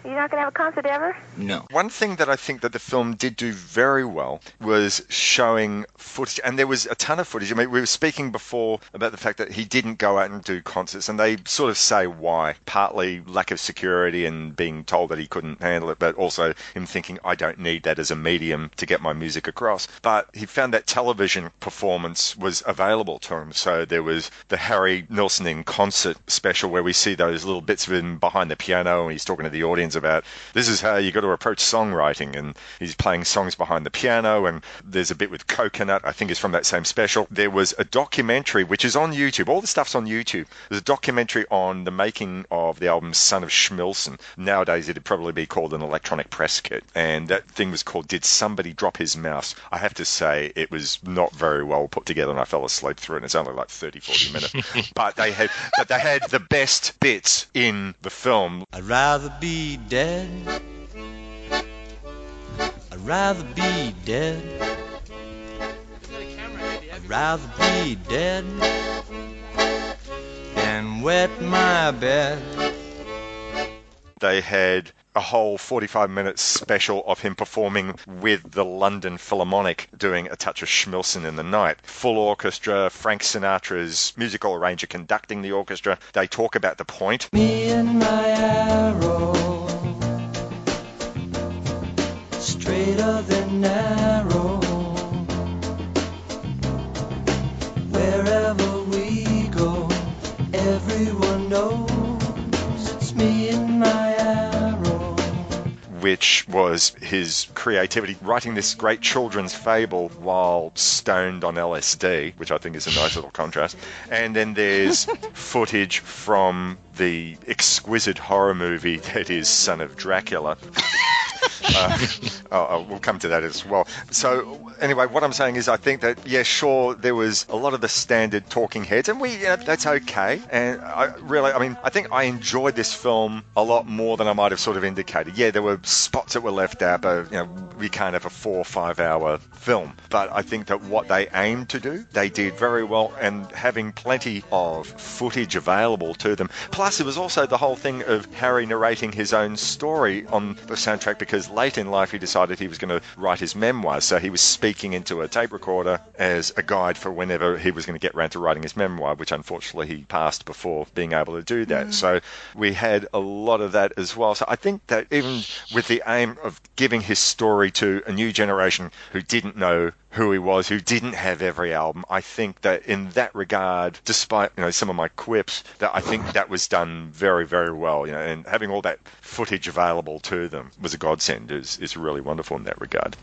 You're not going to have a concert ever? No. One thing that I think that the film did do very well was showing footage, and there was a ton of footage. I mean, we were speaking before about the fact that he didn't go out and do concerts, and they sort of say why. Partly lack of security and being told that he couldn't handle it, but also him thinking, I don't need that as a medium to get my music across. But he found that television performance was available to him. So there was the Harry Nilsson in concert special where we see those little bits of him behind the piano and he's talking to the audience about this is how you got to approach songwriting and he's playing songs behind the piano and there's a bit with coconut i think is from that same special. There was a documentary which is on youtube. All the stuff's on youtube. There's a documentary on the making of the album son of schmilsson. Nowadays it'd probably be called an electronic press kit and that thing was called did somebody drop his mouse? I have to say it was not very well put together and i fell asleep through it and it's only like 30 40 minutes. But they had but they had the best bits in the film. I'd rather be dead. I'd rather be dead. I'd rather be dead than wet my bed. they had a whole 45 minute special of him performing with the London Philharmonic doing a touch of Schmilsson in the night. Full orchestra, Frank Sinatra's musical arranger conducting the orchestra. They talk about the point. Me and my arrow, straighter than narrow. Wherever we go, everyone knows which was his creativity, writing this great children's fable while stoned on LSD, which I think is a nice little contrast. And then there's footage from the exquisite horror movie that is Son of Dracula. uh, oh, oh, we'll come to that as well. So anyway, what I'm saying is, I think that yeah, sure, there was a lot of the standard talking heads, and we know, that's okay. And I really, I mean, I think I enjoyed this film a lot more than I might have sort of indicated. Yeah, there were spots that were left out, but you know, we can't have a four or five hour film. But I think that what they aimed to do, they did very well, and having plenty of footage available to them. Plus, it was also the whole thing of Harry narrating his own story on the soundtrack because late in life he decided he was going to write his memoirs. So he was speaking into a tape recorder as a guide for whenever he was going to get round to writing his memoir, which unfortunately he passed before being able to do that. Mm. So we had a lot of that as well. So I think that even with the aim of giving his story to a new generation who didn't know who he was, who didn't have every album. I think that in that regard, despite you know some of my quips, that I think that was done very, very well. You know, and having all that footage available to them was a godsend. is is really wonderful in that regard.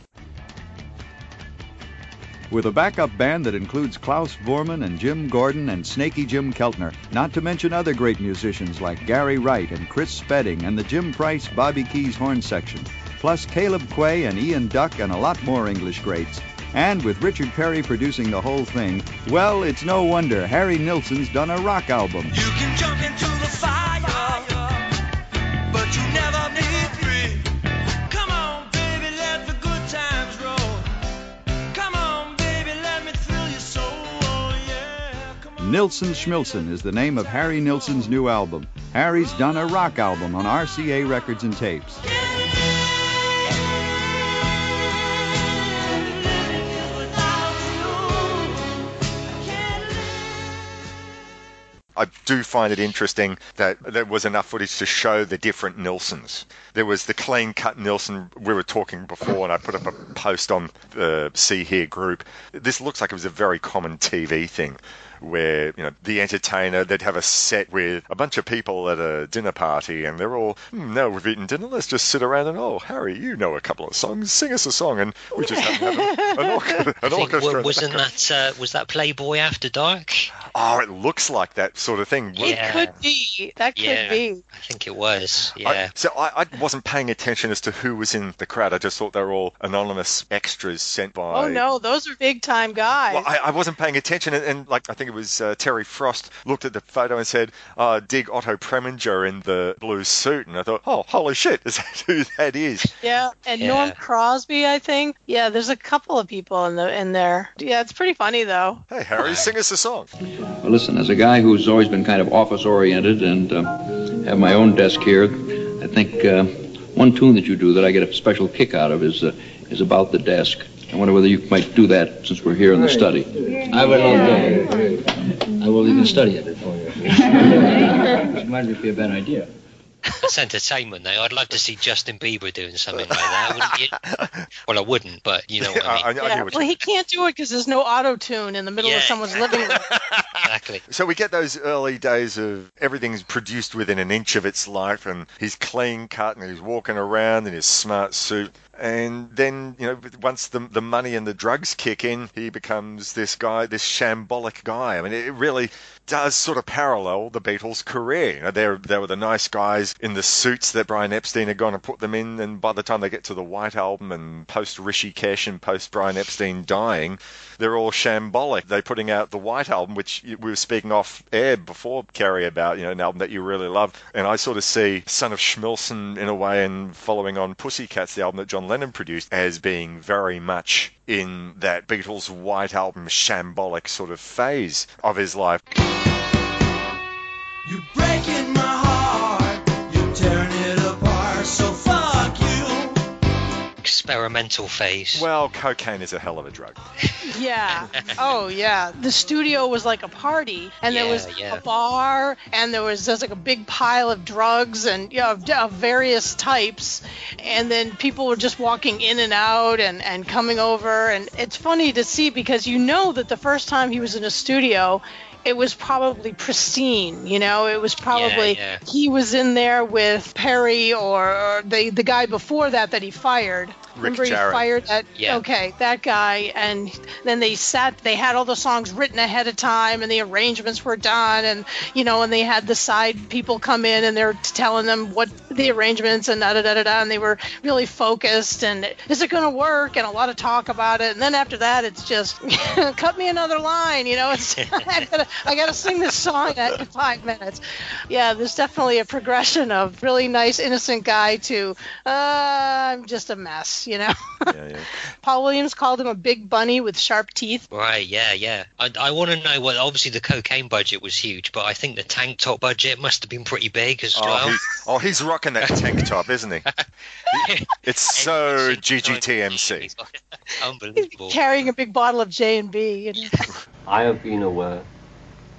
With a backup band that includes Klaus Voormann and Jim Gordon and Snaky Jim Keltner, not to mention other great musicians like Gary Wright and Chris Spedding and the Jim Price Bobby Keys horn section, plus Caleb Quaye and Ian Duck and a lot more English greats. And with Richard Perry producing the whole thing, well, it's no wonder Harry Nilsson's done a rock album. Nilsson Schmilsson is the name of Harry Nilsson's new album. Harry's done a rock album on RCA Records and Tapes. I do find it interesting that there was enough footage to show the different Nilssons. There was the clean cut Nilsson we were talking before, and I put up a post on the See Hear group. This looks like it was a very common TV thing where you know the entertainer they'd have a set with a bunch of people at a dinner party and they're all hmm, now we've eaten dinner let's just sit around and oh harry you know a couple of songs sing us a song and we just happen to have an, orchestra, I an think, orchestra wasn't that uh, was that Playboy After Dark? oh it looks like that sort of thing Yeah. Could be. That could yeah, be. I think it was. I- Yeah. so I, I wasn't paying attention as to who was in the crowd. I just thought they were all anonymous extras sent by. Oh no, those are big time guys. Well, I, I wasn't paying attention, and, and like I think it was uh, Terry Frost looked at the photo and said, uh, "Dig Otto Preminger in the blue suit," and I thought, "Oh, holy shit, is that who that is?" Yeah, and Yeah. Norm Crosby, I think. Yeah, there's a couple of people in the in there. Yeah, it's pretty funny though. Hey, Harry, sing us a song. Well, listen, as a guy who's always been kind of office oriented and uh, have my own desk here, I think uh, one tune that you do that I get a special kick out of is uh, is about the desk. I wonder whether you might do that since we're here in the study. I will love that. I will even study it for you. it might be a bad idea. That's entertainment, though. I'd love to see Justin Bieber doing something like that, wouldn't you? Well, I wouldn't, but you know what I mean. Yeah, well, he can't do it because there's no auto tune in the middle of someone's living room. Exactly. So we get those early days of everything's produced within an inch of its life, and he's clean cut and he's walking around in his smart suit. And then, you know, once the the money and the drugs kick in, he becomes this guy, this shambolic guy. I mean, it really does sort of parallel the Beatles' career. You know, they they were the nice guys in the suits that Brian Epstein had gone and put them in, and by the time they get to the White Album and post Rishikesh and post Brian Epstein dying, they're all shambolic. They're putting out the White Album, which we were speaking off air before, Kerry, about, you know, an album that you really love. And I sort of see Son of Schmilsson in a way and following on Pussycats, the album that John Lennon produced, as being very much in that Beatles White Album shambolic sort of phase of his life. Experimental phase. Well, cocaine is a hell of a drug. Yeah. Oh yeah. The studio was like a party, and there was yeah. a bar, and there was just like a big pile of drugs and you know, of, of various types, and then people were just walking in and out and and coming over, and it's funny to see because you know that the first time he was in a studio. It was probably pristine, you know. It was probably yeah. he was in there with Perry or, or the the guy before that that he fired. Remember he fired that Yeah. okay, that guy and then they sat they had all the songs written ahead of time and the arrangements were done and you know and they had the side people come in and they're telling them what the arrangements and da da da da da, and they were really focused. And is it going to work? And a lot of talk about it. And then after that, it's just cut me another line. You know, it's I gotta I gotta sing this song in five minutes. Yeah, there's definitely a progression of really nice innocent guy to uh, I'm just a mess. You know. Yeah, yeah. Paul Williams called him a big bunny with sharp teeth. Right, yeah, yeah. I, I want to know what. Obviously, the cocaine budget was huge, but I think the tank top budget must have been pretty big as Oh, well. he's, oh, he's rocking that tank top, isn't he? He- It's so GGTMC. Unbelievable. Carrying a big bottle of J and B. You know? I have been aware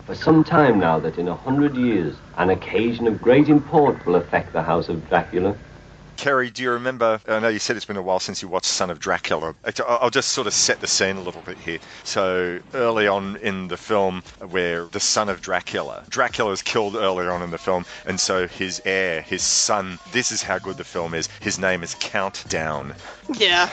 for some time now that in a hundred years an occasion of great import will affect the House of Dracula. Kerry, do you remember? I know you said it's been a while since you watched Son of Dracula. I'll I'll just sort of set the scene a little bit here. So, early on in the film, where the son of Dracula, Dracula is killed earlier on in the film, and so his heir, his son, this is how good the film is. His name is Count Downe. Yeah.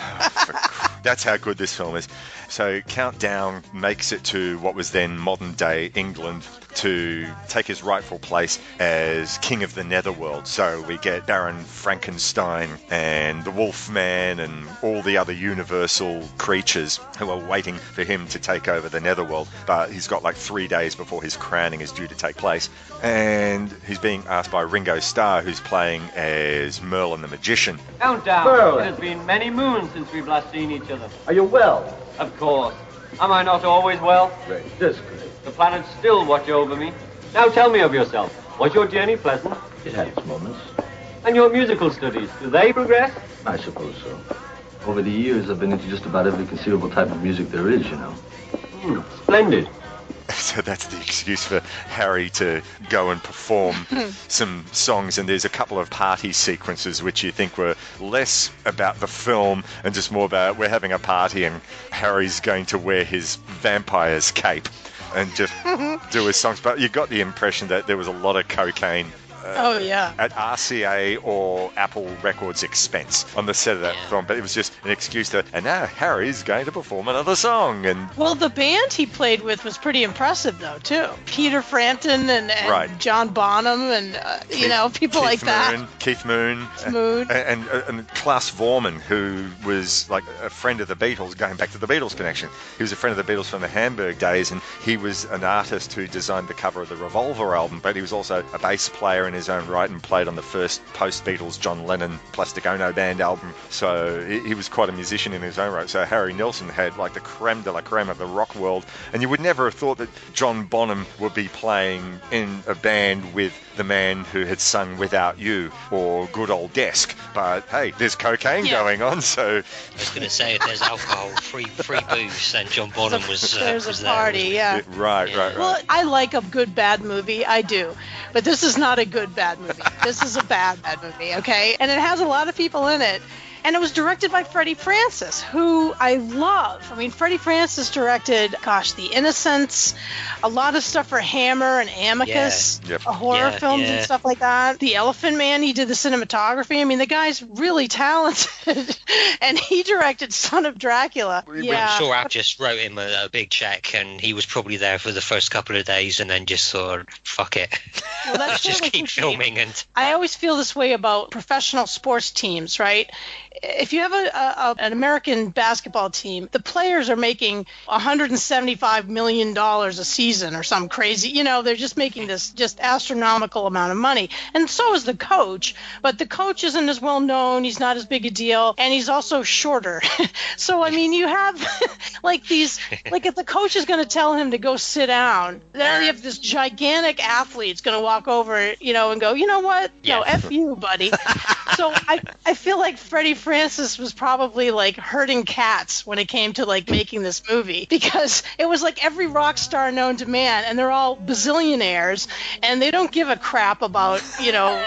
That's how good this film is. So Count Downe makes it to what was then modern day England to take his rightful place as king of the netherworld. So we get Baron Frankenstein and the Wolfman and all the other universal creatures who are waiting for him to take over the netherworld. But he's got like three days before his crowning is due to take place. And he's being asked by Ringo Starr, who's playing as Merlin the Magician. Count Downe. Merlin. It has been many moons since we've last seen each other. Are you well? Of course. Am I not always well? Great. Just great. The planets still watch over me. Now tell me of yourself. Was your journey pleasant? It had its moments. And your musical studies, do they progress? I suppose so. Over the years, I've been into just about every conceivable type of music there is, you know. Hmm, splendid. So that's the excuse for Harry to go and perform some songs. And there's a couple of party sequences which you think were less about the film and just more about we're having a party and Harry's going to wear his vampire's cape and just do his songs. But you got the impression that there was a lot of cocaine. Uh, Oh yeah. At RCA or Apple Records expense on the set of that film, but it was just an excuse to, and now Harry's going to perform another song, and Well, the band he played with was pretty impressive, though, too. Peter Frampton and, and Right. John Bonham and, uh, you know, people like Keith that. Moon, Keith Moon, Moon. and, and and Klaus Voormann, who was like a friend of the Beatles, going back to the Beatles connection. He was a friend of the Beatles from the Hamburg days, and he was an artist who designed the cover of the Revolver album. But he was also a bass player in his own right and played on the first post-Beatles John Lennon Plastic Ono Band album. So he, he was quite a musician in his own right. So Harry Nilsson had like the creme de la creme of the rock world, and you would never have thought that John Bonham would be playing in a band with the man who had sung Without You or Good Old Desk. But hey, there's cocaine Yeah. going on, so I was going to say if there's alcohol, free free booze, then John Bonham was. Uh, There's was a there, party, wasn't yeah. right, right, right. Well, I like a good bad movie. I do. But this is not a good bad movie. this is a bad bad movie, okay? And it has a lot of people in it. And it was directed by Freddie Francis, who I love. I mean, Freddie Francis directed, gosh, The Innocents, a lot of stuff for Hammer and Amicus, Yeah. Yep. uh, horror Yeah, films yeah. and stuff like that. The Elephant Man, he did the cinematography. I mean, the guy's really talented. and he directed Son of Dracula. Yeah. I'm sure Al just wrote him a, a big check, and he was probably there for the first couple of days, and then just thought, "Fuck it, Well, that's let's just keep filming." And I always feel this way about professional sports teams, right? If you have a, a, an American basketball team, the players are making 175 million dollars a season or some crazy, you know, they're just making this just astronomical amount of money, and so is the coach. But the coach isn't as well known; he's not as big a deal, and he's also shorter. so I mean, you have like these, like if the coach is going to tell him to go sit down, then you have this gigantic athlete's going to walk over, you know, and go, you know what? No, Yeah. f you, buddy. so I, I feel like Freddie Francis was probably like herding cats when it came to like making this movie because it was like every rock star known to man, and they're all bazillionaires, and they don't give a crap about you know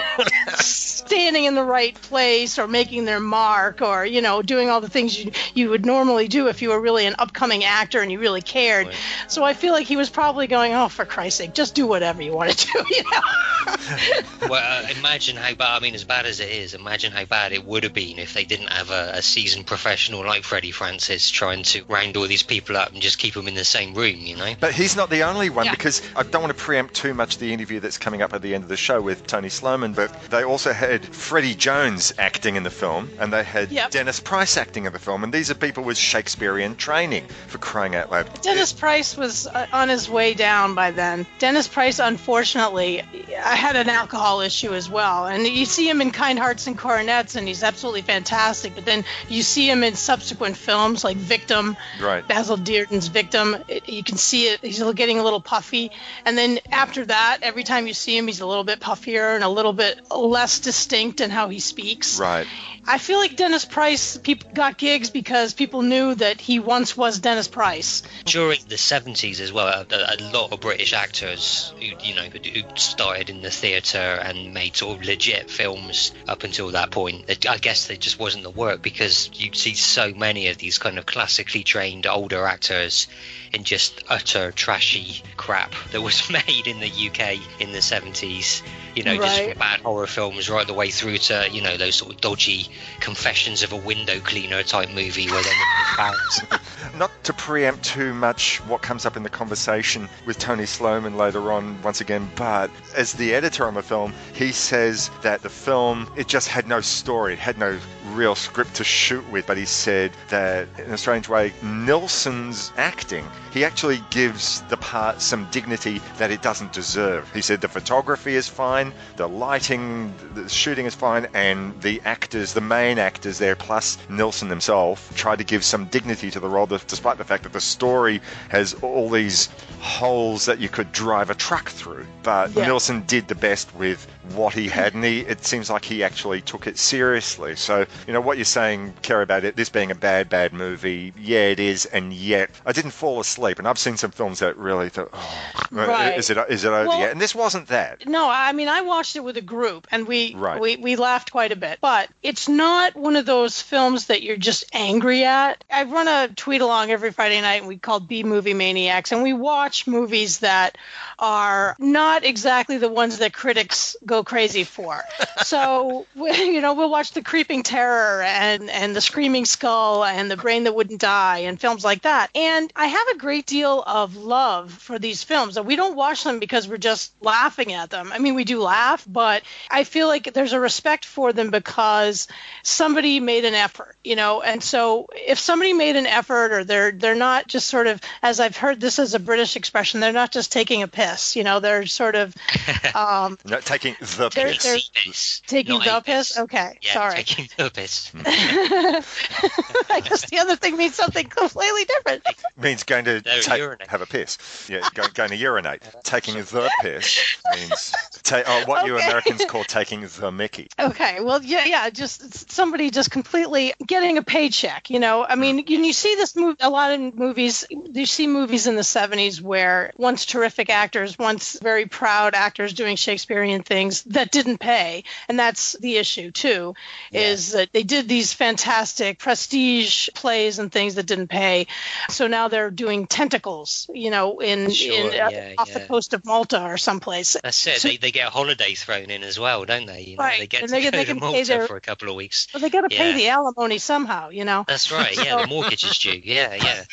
standing in the right place or making their mark or you know doing all the things you you would normally do if you were really an upcoming actor and you really cared. So I feel like he was probably going, oh for Christ's sake, just do whatever you want to do, you know. well, uh, imagine how bad. I mean, as bad as it is, imagine how bad it would have been if they didn't have a, a seasoned professional like Freddie Francis trying to round all these people up and just keep them in the same room. You know. But he's not the only one Yeah. because I don't want to preempt too much the interview that's coming up at the end of the show with Tony Sloman, but they also had Freddie Jones acting in the film and they had Yep. Dennis Price acting in the film. And these are people with Shakespearean training for crying out loud. Dennis Price was uh, on his way down by then. Dennis Price, unfortunately, I had an alcohol issue as well. And you see him in Kind Hearts and Coronets, and he's absolutely fantastic. But then you see him in subsequent films like Victim, Right. Basil Dearden's Victim. It, you can see it. He's getting a little puffy. And then after that, every time you see him, he's a little bit puffier and a little bit less distinct in how he speaks. Right. I feel like Dennis Price people got gigs because people knew that he once was Dennis Price. During the 70s as well, a, a lot of British actors who, you know, who started in the theatre and made sort of legit films up until that point. I guess there just wasn't the work because you see so many of these kind of classically trained older actors in just utter trashy crap that was made in the UK in the 70s. You know, just Right. from bad horror films right the way through to, you know, those sort of dodgy confessions of a window cleaner type movie where they're found. Not to preempt too much what comes up in the conversation with Tony Sloman later on, once again, but as the editor on the film, he says that the film, it just had no story, it had no real script to shoot with, but he said that in a strange way, Nilsson's acting, he actually gives the part some dignity that it doesn't deserve. He said the photography is fine, the lighting, the shooting is fine, and the actors, the main actors there, plus Nelson himself, tried to give some dignity to the role, despite the fact that the story has all these holes that you could drive a truck through. But Yeah. Nilsson did the best with what he had, and he, it seems like he actually took it seriously. So, you know, what you're saying, Kerry, about it, this being a bad, bad movie, yeah, it is, and yet I didn't fall asleep. And I've seen some films that really thought, oh, uh, Right. is it is it over Well- yet? And this wasn't that. No, I mean I watched it with a group and we Right. we we laughed quite a bit. But it's not one of those films that you're just angry at. I run a tweet along every Friday night and we call B Movie Maniacs and we watch movies that are not exactly the ones that critics go crazy for. so we, you know we'll watch The Creeping Terror and and The Screaming Skull and The Brain That Wouldn't Die and films like that. And I have a great deal of love for these films. We don't watch them because we're just laughing at them. I mean, we do laugh, but I feel like there's a respect for them because somebody made an effort, you know. And so if somebody made an effort or they're they're not just sort of as I've heard this as a British expression, they're not just taking a piss, you know, they're sort of um No, taking the They're- piss. they're- taking Not the a piss. Okay, Yeah, sorry. taking the piss. I guess the other thing means something completely different. means going to No, take, have a piss. Yeah, go, going to urinate. taking the piss means ta- oh, what you Okay. Americans call taking the Mickey. Okay, well, yeah, yeah, just somebody just completely getting a paycheck. You know, I mean, you, you see this move a lot in movies. You see movies in the '70s where once terrific actors, once very proud actors doing Shakespearean things that didn't pay, and that's the issue too, is that they did these fantastic prestige plays and things that didn't pay. So now they're doing tentacles, you know, in, Sure, in uh, yeah, off the coast of Malta or someplace. That's it. So- they, they get a holiday thrown in as well, don't they? You know, Right, They get and to they go they to Malta their- for a couple of weeks. Well, they got to pay the alimony somehow, you know. That's right. Yeah, the mortgage is due. Yeah, yeah.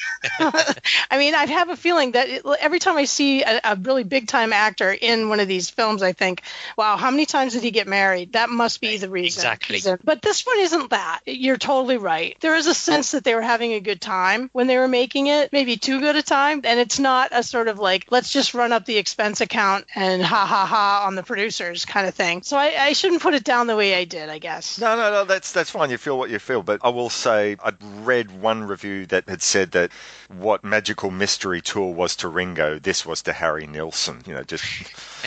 I mean, I have a feeling that it, every time I see a, a really big time actor in one of these films, I think, wow, how many times did he get married? That must be the reason. Exactly. But this one isn't that. You're totally right. There is a sense that they were having a good time when they were making it, maybe too good a time. And it's not a sort of like, let's just run up the expense account and ha ha ha on the producers kind of thing. So I, I shouldn't put it down the way I did, I guess. No, no, no, that's that's fine. You feel what you feel, but I will say I'd read one review that had said that what Magical Mystery Tour was to Ringo, this was to Harry Nilsson. You know, just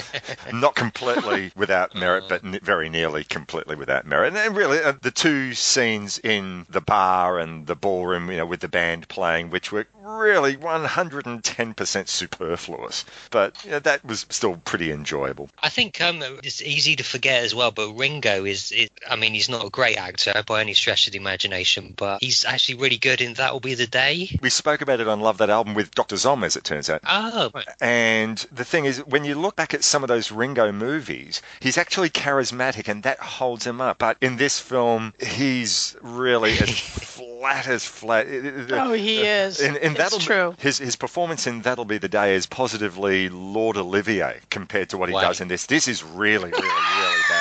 not completely without merit, but n- very nearly completely without merit. And, and really, uh, the two scenes in the bar and the ballroom, you know, with the band playing, which were really 110% superfluous. But you know, that was still pretty enjoyable. I think um, it's easy to forget as well, but Ringo is, is, I mean, he's not a great actor by any stretch of the imagination, but he's actually really good in That'll Be the Day. We spoke about it on Love That Album with Dr. Zom, as it turns out. Oh, right. And the thing is, when you look back at some of those Ringo movies, he's actually charismatic and that holds him up. But in this film, he's really as flat as flat. Oh, he uh, is. In, in It's that'll true. His his performance in That'll Be the Day is positively Lord Olivier compared to what he Wow. does in this. This is really, really, really bad.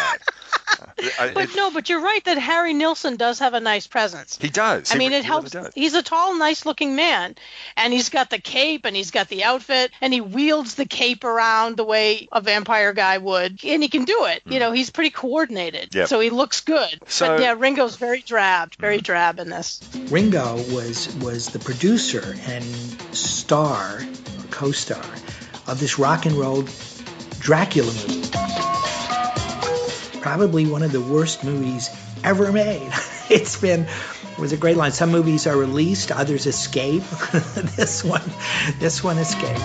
I- But no, but you're right that Harry Nilsson does have a nice presence. he does. I He mean, it he helps. really. He's a tall, nice-looking man, and he's got the cape, and he's got the outfit, and he wields the cape around the way a vampire guy would, and he can do it. You know, he's pretty coordinated, Hmm. Yep. so he looks good. So- but yeah, Ringo's very drab, very Hmm. drab in this. Ringo was was the producer and star, or co-star, of this rock and roll Dracula movie. Probably one of the worst movies ever made. It's been was a great line. Some movies are released, others escape. this one, this one escaped.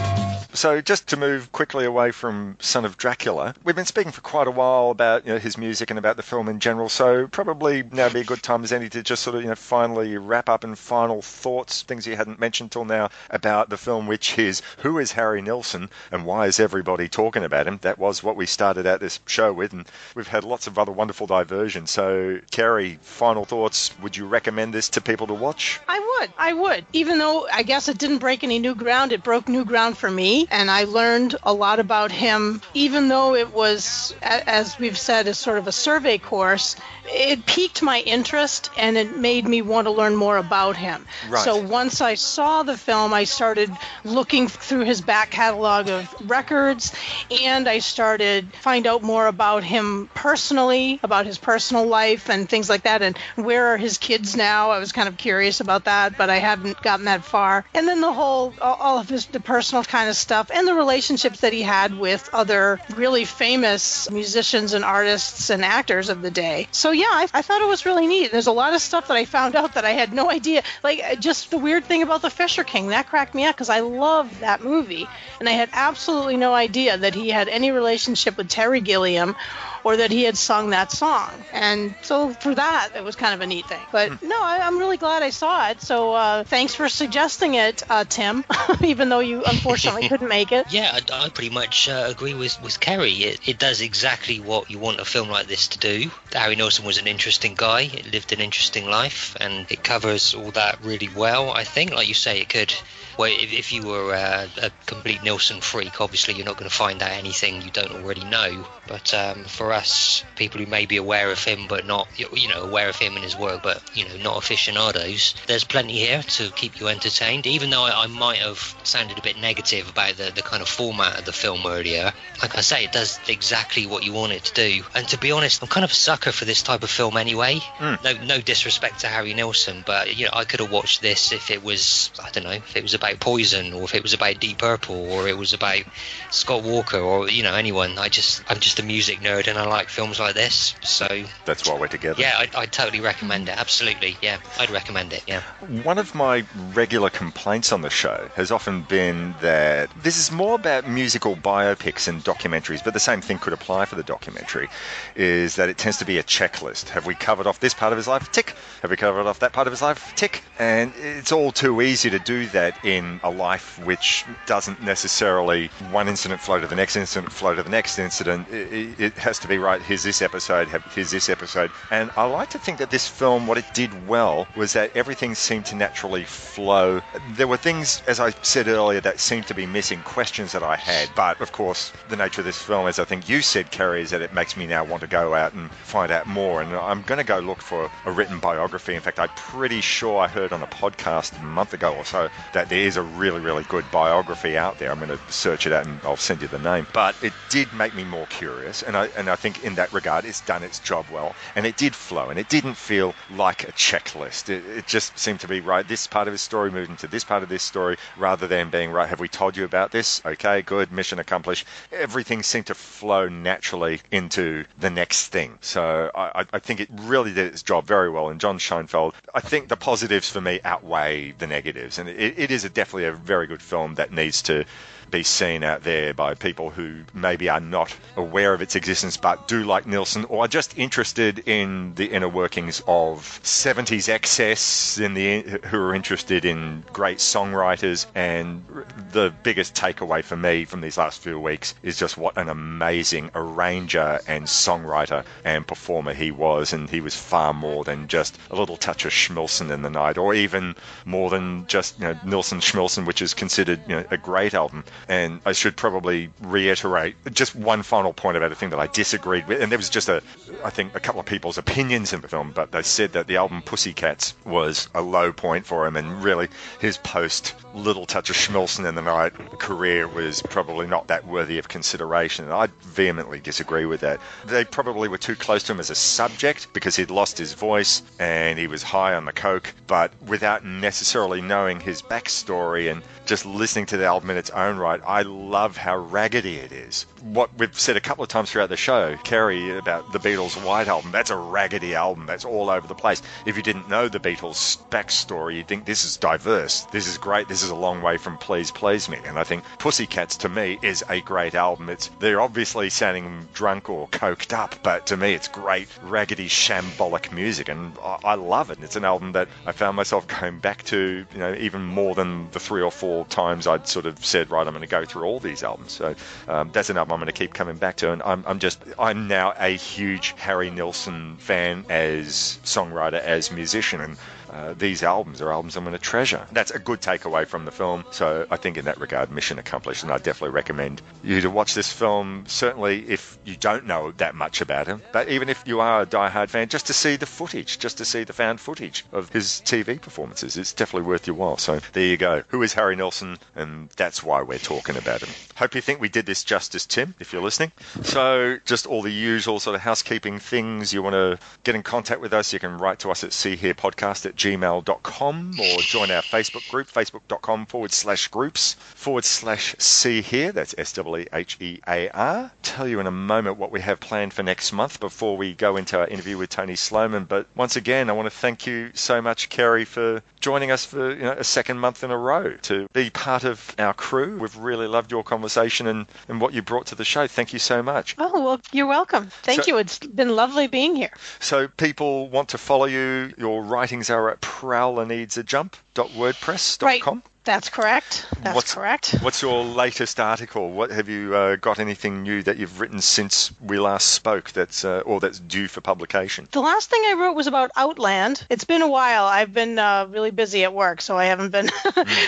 So, just to move quickly away from Son of Dracula, we've been speaking for quite a while about you know, his music and about the film in general. So, probably now be a good time as any to just sort of you know finally wrap up and final thoughts, things you hadn't mentioned till now about the film, which is who is Harry Nilsson and why is everybody talking about him? That was what we started out this show with, and we've had lots of other wonderful diversions. So, Kerry, final thoughts? Would you recommend this to people to watch? I would. I would. Even though I guess it didn't break any new ground, it broke new ground for me. And I learned a lot about him, even though it was, as we've said, is sort of a survey course. It piqued my interest and it made me want to learn more about him. Right. So once I saw the film, I started looking through his back catalog of records and I started find out more about him personally, about his personal life and things like that and where are his kids now? I was kind of curious about that, but I haven't gotten that far. And then the whole all- all of his the personal kind of stuff and the relationships that he had with other really famous musicians and artists and actors of the day. So yeah, I, I thought it was really neat. There's a lot of stuff that I found out that I had no idea. Like uh, just the weird thing about the Fisher King that cracked me up because I love that movie, and I had absolutely no idea that he had any relationship with Terry Gilliam. Or that he had sung that song, and so for that, it was kind of a neat thing. But no, I, I'm really glad I saw it. So uh, thanks for suggesting it, uh, Tim. Even though you unfortunately couldn't make it. Yeah, I, I pretty much uh, agree with, with Kerry. It, it does exactly what you want a film like this to do. Harry Nilsson was an interesting guy. It lived an interesting life, and it covers all that really well. I think, like you say, it could. Well, if, if you were uh, a complete Nilsson freak, obviously you're not going to find out anything you don't already know. But um, for us, people who may be aware of him but not, you know, aware of him and his work, but you know, not aficionados, there's plenty here to keep you entertained. Even though I, I might have sounded a bit negative about the, the kind of format of the film earlier, like I say, it does exactly what you want it to do. And to be honest, I'm kind of a sucker for this type of film anyway. Mm. No, no disrespect to Harry Nilsson, but you know, I could have watched this if it was, I don't know, if it was about Poison or if it was about Deep Purple or it was about Scott Walker or you know anyone. I just, I'm just a music nerd and I like films like this. So That's why we're together. yeah, I, I'd totally recommend it. Absolutely, yeah, I'd recommend it. Yeah. One of my regular complaints on the show has often been that this is more about musical biopics and documentaries, but the same thing could apply for the documentary, is that it tends to be a checklist. Have we covered off this part of his life? Tick. Have we covered off that part of his life? Tick. And it's all too easy to do that in a life which doesn't necessarily one incident flow to the next incident, flow to the next incident. It, it- has to be right. Here's this episode. Here's this episode. And I like to think that this film, what it did well, was that everything seemed to naturally flow. There were things, as I said earlier, that seemed to be missing, questions that I had. But of course, the nature of this film, as I think you said, Kerry, is that it makes me now want to go out and find out more. And I'm going to go look for a written biography. In fact, I'm pretty sure I heard on a podcast a month ago or so that there is a really, really good biography out there. I'm going to search it out and I'll send you the name. But it did make me more curious, and I and I think in that regard, it's done its job well. And it did flow, and it didn't feel like a checklist. It, it just seemed to be, right, this part of his story moved into this part of this story, rather than being, right, have we told you about this? Okay, good, mission accomplished. Everything seemed to flow naturally into the next thing. So I, I- think it really did its job very well. And John Scheinfeld, I think the positives for me outweigh the negatives. And it, it is definitely a very good film that needs to be seen out there by people who maybe are not aware of its existence but do like Nilsson or are just interested in the inner workings of 70s excess in the who are interested in great songwriters. And the biggest takeaway for me from these last few weeks is just what an amazing arranger and songwriter and performer he was. And he was far more than just a little touch of Schmilsson in the night or even more than just you know Nilsson Schmilsson which is considered you know a great album and I should probably reiterate just one final point about a thing that I disagreed with. And there was just a, I think, a couple of people's opinions in the film, but they said that the album Pussycats was a low point for him, and really his post Little Touch of Schmilsson in the Night career was probably not that worthy of consideration. And I vehemently disagree with that. They probably were too close to him as a subject because he'd lost his voice and he was high on the coke, but without necessarily knowing his backstory and just listening to the album in its own right, I love how raggedy it is. What we've said a couple of times throughout the show, Kerry, about the Beatles' White Album, that's a raggedy album. That's all over the place. If you didn't know the Beatles' backstory, you'd think this is diverse. This is great. This is a long way from Please Please Me. And I think Pussycats, to me, is a great album. It's They're obviously sounding drunk or coked up, but to me, it's great, raggedy, shambolic music. And I, I love it. It's an album that I found myself going back to, you know, even more than the three or four times I'd sort of said, right, I'm going to go through all these albums. So um, that's an album I'm going to keep coming back to. And I'm, I'm just, I'm now a huge Harry Nilsson fan as songwriter, as musician. And uh, these albums are albums I'm going to treasure. That's a good takeaway from the film. So I think in that regard, mission accomplished. And I definitely recommend you to watch this film. Certainly, if you don't know that much about him, but even if you are a die-hard fan, just to see the footage, just to see the found footage of his TV performances, it's definitely worth your while. So there you go. Who is Harry Nilsson? And that's why we're talking about him. Hope you think we did this justice, Tim, if you're listening. So just all the usual sort of housekeeping things. You want to get in contact with us, you can write to us at seehearpodcast at gmail.com or join our Facebook group, facebook.com forward slash groups forward slash see hear. That's S W H E A R. Tell you in a moment what we have planned for next month before we go into our interview with Tony Sloman. But once again, I want to thank you so much, Kerry, for joining us for you know, a second month in a row to be part of our crew. We've really loved your conversation and, and what you brought to the show. Thank you so much. Oh, well, you're welcome. Thank So- you. It's been lovely being here. So people want to follow you. Your writings are at prowlerneedsajump.wordpress.com. That's correct. That's What's- correct. What's your latest article? What have you uh, got? Anything new that you've written since we last spoke? That's uh, or that's due for publication. The last thing I wrote was about Outland. It's been a while. I've been uh, really busy at work, so I haven't been.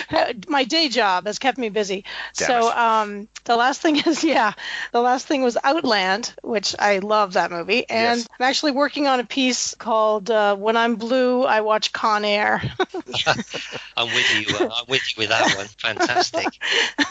My day job has kept me busy. Damn so um, the last thing is, yeah, the last thing was Outland, which I love that movie, and Yes. I'm actually working on a piece called uh, "When I'm Blue, I Watch Con Air." I'm with you. uh, I'm with you with that one. Fantastic.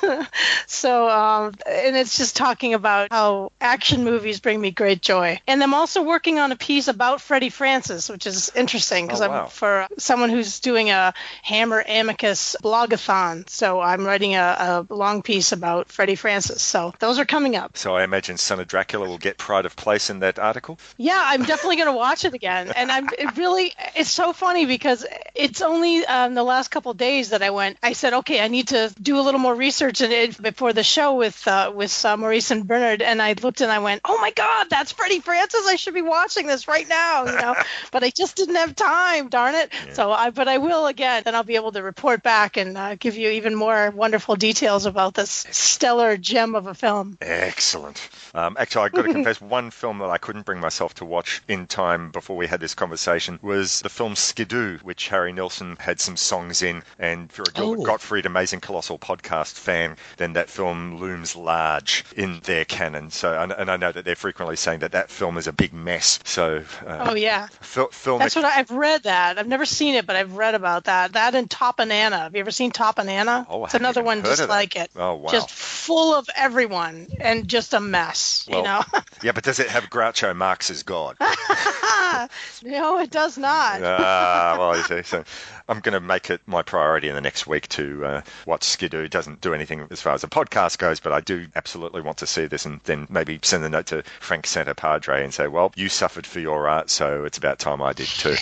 so um, and it's just talking about how action movies bring me great joy and i'm also working on a piece about freddie francis which is interesting because Oh, i'm wow. for someone who's doing a hammer amicus blogathon so i'm writing a, a long piece about freddie francis so those are coming up So I imagine Son of Dracula will get pride of place in that article. yeah i'm definitely going to watch it again and i'm it really it's so funny because it's only um, the last couple days that i went i said okay i need to do a little more research in it before the show with uh, with uh, maurice and bernard. And i looked and i went oh my god that's freddie francis. I should be watching this right now you know. But i just didn't have time darn it. So i but i will again and i'll be able to report back and uh, give you even more wonderful details about this stellar gem of a film. Excellent. Um, actually, I've got to confess, one film that I couldn't bring myself to watch in time before we had this conversation was the film Skidoo, which Harry Nilsson had some songs in. And if you're a Oh, Gottfried Amazing Colossal podcast fan, then that film looms large in their canon. So, and, and I know that they're frequently saying that that film is a big mess. So, uh, Oh yeah, fil- film that's what I, I've read. That I've never seen it, but I've read about that. That and Top and Anna. Have you ever seen Top and Anna? Oh, it's another one just like it. Oh, wow. Just full of everyone and just a mess. Well, you know. yeah, but does it have Groucho Marx as God? no, it does not. ah, well, you see, so I'm going to make it my priority in the next week to uh, watch Skidoo. It doesn't do anything as far as a podcast goes, but I do absolutely want to see this and then maybe send a note to Frank Santa Padre and say, well, you suffered for your art, so it's about time I did too.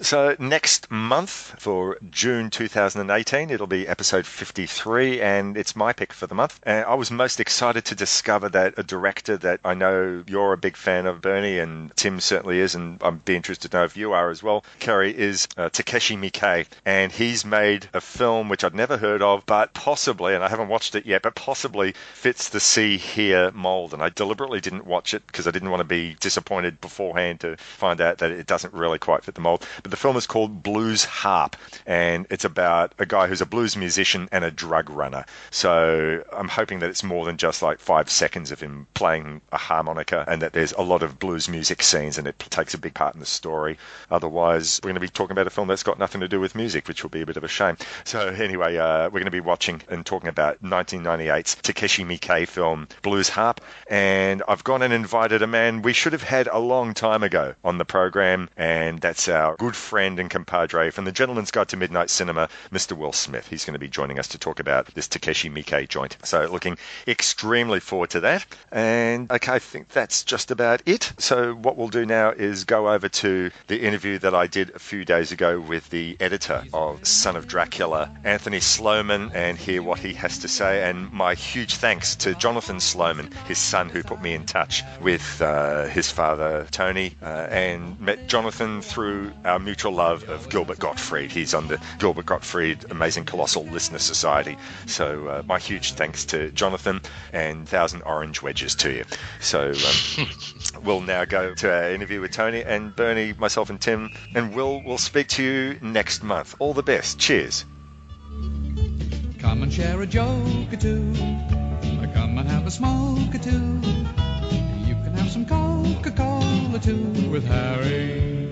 so next month for June 2018, it'll be episode 53, and it's my pick for the month. And I was most excited to discover that a director that I know you're a big fan of, Bernie, and Tim certainly is, and I'd be interested to know if you are as well, Kerry, is uh, Takashi Miike. And he's made a film which I'd never heard of, but possibly, and I haven't watched it yet, but possibly fits the See Hear mold. And I deliberately didn't watch it because I didn't want to be disappointed beforehand to find out that it doesn't really quite fit the mold. But the film is called Blues Harp, and it's about a guy who's a blues musician and a drug runner. So I'm hoping that it's more than just like five seconds of him playing a harmonica and that there's a lot of blues music scenes and it takes a big part in the story. Otherwise, we're going to be talking about a film that's got nothing to do with music, which will be a bit of a shame. So anyway, uh, we're going to be watching and talking about 1998's Takashi Miike film Blues Harp, and I've gone and invited a man we should have had a long time ago on the program, and that's our good friend and compadre from the Gentleman's Guide to Midnight Cinema, Mr. Will Smith. He's going to be joining us to talk about this Takashi Miike joint. So looking extremely forward to that. And okay, I think that's just about it. So what we'll do now is go over to the interview that I did a few days ago with the editor of Son of Dracula, Anthony Sloman, and hear what he has to say. And my huge thanks to Jonathan Sloman, his son, who put me in touch with uh, his father, Tony, uh, and met Jonathan through our mutual love of Gilbert Gottfried. He's on the Gilbert Gottfried Amazing Colossal Listener Society. So uh, my huge thanks to Jonathan and thousand orange wedges to you. So um, we'll now go to our interview with Tony and Bernie, myself and Tim, and Will will speak to you next month. All the best. Cheers. Come and share a joke or two. Or come and have a smoke or two. You can have some Coca-Cola too with Harry.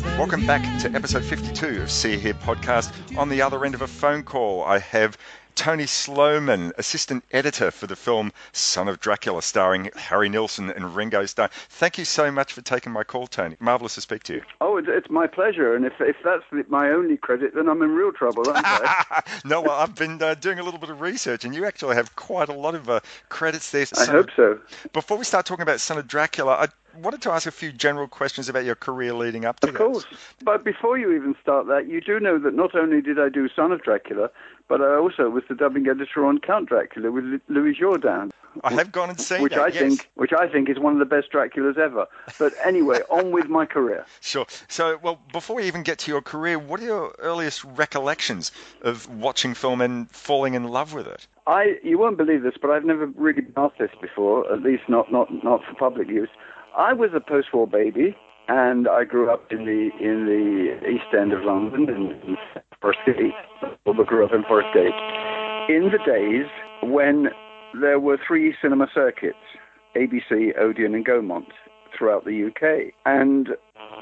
Welcome back to episode 52 of See Hear podcast. On the other end of a phone call, I have Tony Sloman, assistant editor for the film Son of Dracula, starring Harry Nilsson and Ringo Starr. Thank you so much for taking my call, Tony. Marvelous to speak to you. Oh, it's, it's my pleasure. And if, if that's my only credit, then I'm in real trouble, aren't I? no, well, I've been uh, doing a little bit of research, and you actually have quite a lot of uh, credits there. I hope so. Before we start talking about Son of Dracula, I wanted to ask a few general questions about your career leading up to Of course. But before you even start that, you do know that not only did I do Son of Dracula, but I also was the dubbing editor on Count Dracula with Louis Jourdan. I have gone and seen which that, I yes. think, which I think is one of the best Draculas ever. But anyway, on with my career. Sure. So, well, before we even get to your career, what are your earliest recollections of watching film and falling in love with it? I, you won't believe this, but I've never really been asked this before, at least not not not for public use. I was a post-war baby, and I grew up in the in the East End of London in Forest Gate. But grew up in Forest Gate in the days when there were three cinema circuits: ABC, Odeon, and Gaumont throughout the UK, and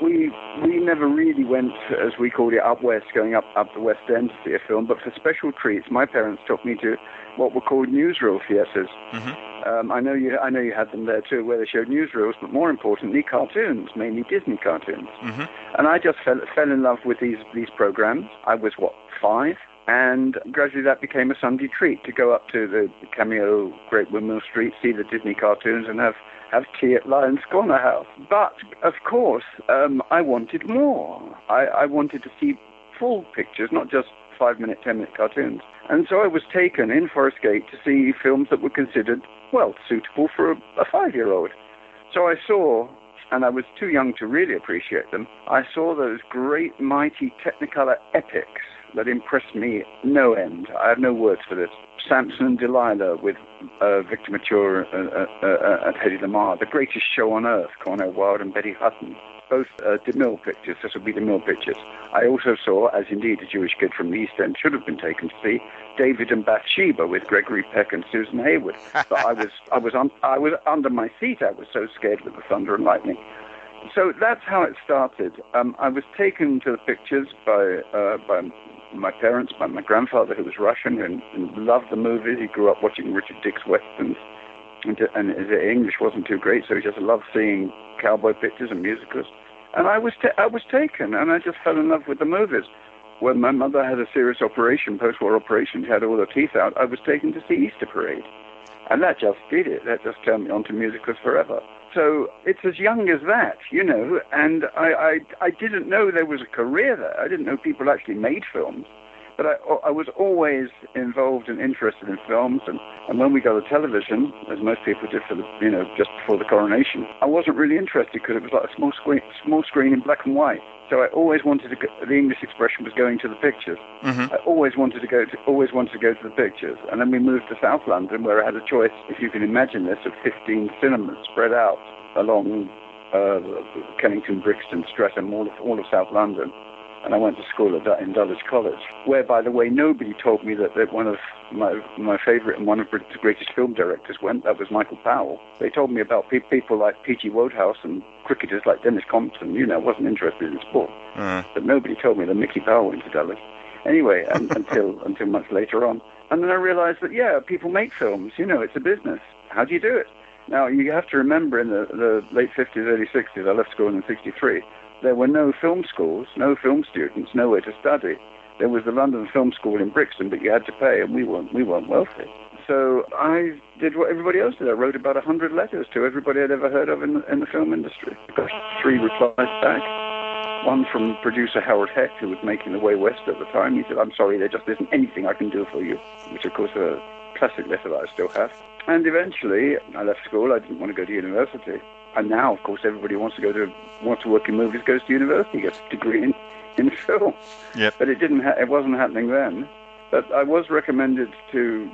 we we never really went, as we called it, up west, going up up the West End to see a film. But for special treats, my parents took me to what were called newsreel theatres. Mm-hmm. Um, I know you I know you had them there too, where they showed newsreels, but more importantly, cartoons, mainly Disney cartoons. Mm-hmm. And I just fell fell in love with these these programs. I was what five. And gradually that became a Sunday treat to go up to the Cameo Great Windmill Street, see the Disney cartoons, and have have tea at Lyons Corner House. But of course, um, I wanted more. I, I wanted to see full pictures, not just five minute, ten minute cartoons. And so I was taken in Forest Gate to see films that were considered, well, suitable for a, a five year old. So I saw, and I was too young to really appreciate them, I saw those great, mighty Technicolor epics that impressed me no end. I have no words for this. Samson and Delilah with uh, Victor Mature uh, uh, uh, and Hedy The Greatest Show on Earth, Cornel Wilde and Betty Hutton. Both uh, DeMille pictures, this will be DeMille pictures. I also saw, as indeed a Jewish kid from the East End should have been taken to see, David and Bathsheba with Gregory Peck and Susan Hayward. But I was, I was, un- I was under my seat. I was so scared with the thunder and lightning. So that's how it started. Um, I was taken to the pictures by uh, by my parents, by my grandfather, who was Russian and, and loved the movies. He grew up watching Richard Dix westerns, and, and his English wasn't too great, so he just loved seeing cowboy pictures and musicals. And I was ta- I was taken, and I just fell in love with the movies. When my mother had a serious operation, post-war operation, she had all her teeth out. I was taken to see Easter Parade, and that just did it. That just turned me on to musicals forever. So it's as young as that, you know, and I, I, I didn't know there was a career there. I didn't know people actually made films. But I, I was always involved and interested in films, and, and when we got a television, as most people did for the, you know, just before the coronation, I wasn't really interested because it was like a small screen, small screen in black and white. So I always wanted to. Go, the English expression was going to the pictures. Mm-hmm. I always wanted to go to always wanted to go to the pictures, and then we moved to South London, where I had a choice, if you can imagine this, of 15 cinemas spread out along uh, Kennington, Brixton, Streatham, all of all of South London. And I went to school at, in Dulwich College, where, by the way, nobody told me that, that one of my my favourite and one of Britain's greatest film directors went. That was Michael Powell. They told me about pe- people like P.G. Wodehouse and cricketers like Denis Compton. You know, I wasn't interested in sport. Uh, But nobody told me that Mickey Powell went to Dulwich. Anyway, until until much later on. And then I realized that, yeah, people make films. You know, it's a business. How do you do it? Now, you have to remember in the, the late 50s, early 60s, I left school in 63, there were no film schools, no film students, nowhere to study. There was the London Film School in Brixton, but you had to pay, and we weren't, we weren't wealthy. So I did what everybody else did. I wrote about a hundred letters to everybody I'd ever heard of in the, in the film industry. I got three replies back. One from producer Howard Hecht, who was making The Way West at the time. He said, I'm sorry, there just isn't anything I can do for you, which of course a classic letter that I still have. And eventually, I left school. I didn't want to go to university. And now, of course, everybody wants to go to wants to work in movies, goes to university, gets a degree in, in film. Yep. But it didn't. Ha- it wasn't happening then. But I was recommended to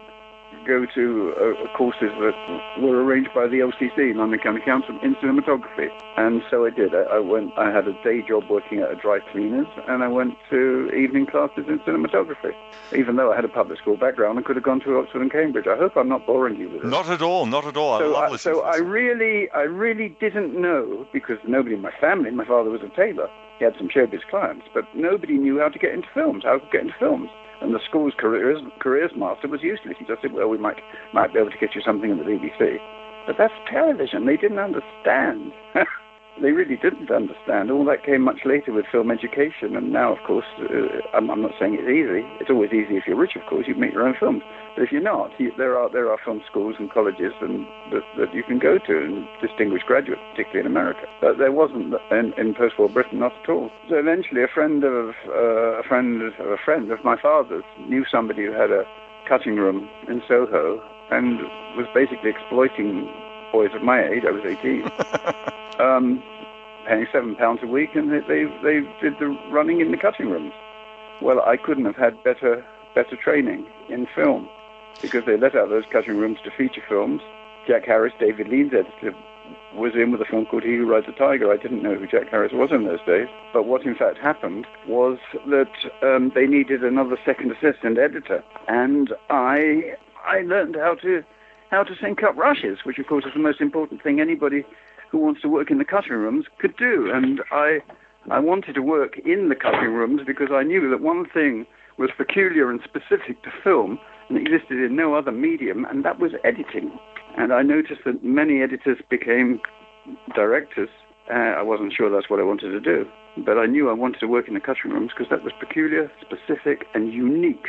go to uh, courses that were arranged by the LCC, London County Council, in cinematography. And so I did. I, I went. I had a day job working at a dry cleaners, and I went to evening classes in cinematography. Even though I had a public school background, I could have gone to Oxford and Cambridge. I hope I'm not boring you with it. not at all, not at all. I So, love I, so I really, I really didn't know because nobody in my family. My father was a tailor. He had some showbiz clients, but nobody knew how to get into films. How to get into films. And the school's careers careers master was useless. He just said, "Well, we might might be able to get you something in the BBC." But that's television. They didn't understand. they really didn't understand. All that came much later with film education. And now, of course, uh, I'm, I'm not saying it's easy. It's always easy if you're rich, of course. You make your own films. But if you're not, you, there are there are film schools and colleges and that, that you can go to and distinguish graduates, particularly in America. But there wasn't in, in post-war Britain, not at all. So eventually, a friend of uh, a friend of a friend of my father's knew somebody who had a cutting room in Soho and was basically exploiting boys of my age. I was 18. um, paying seven pounds a week, and they, they they did the running in the cutting rooms. Well, I couldn't have had better better training in film because they let out those cutting rooms to feature films. Jack Harris, David Lean's editor, was in with a film called He Who Rides a Tiger. I didn't know who Jack Harris was in those days, but what in fact happened was that um, they needed another second assistant editor, and I I learned how to how to sync up rushes, which of course is the most important thing anybody who wants to work in the cutting rooms could do. And I I wanted to work in the cutting rooms because I knew that one thing was peculiar and specific to film and existed in no other medium, and that was editing. And I noticed that many editors became directors. Uh, I wasn't sure that's what I wanted to do, but I knew I wanted to work in the cutting rooms because that was peculiar, specific, and unique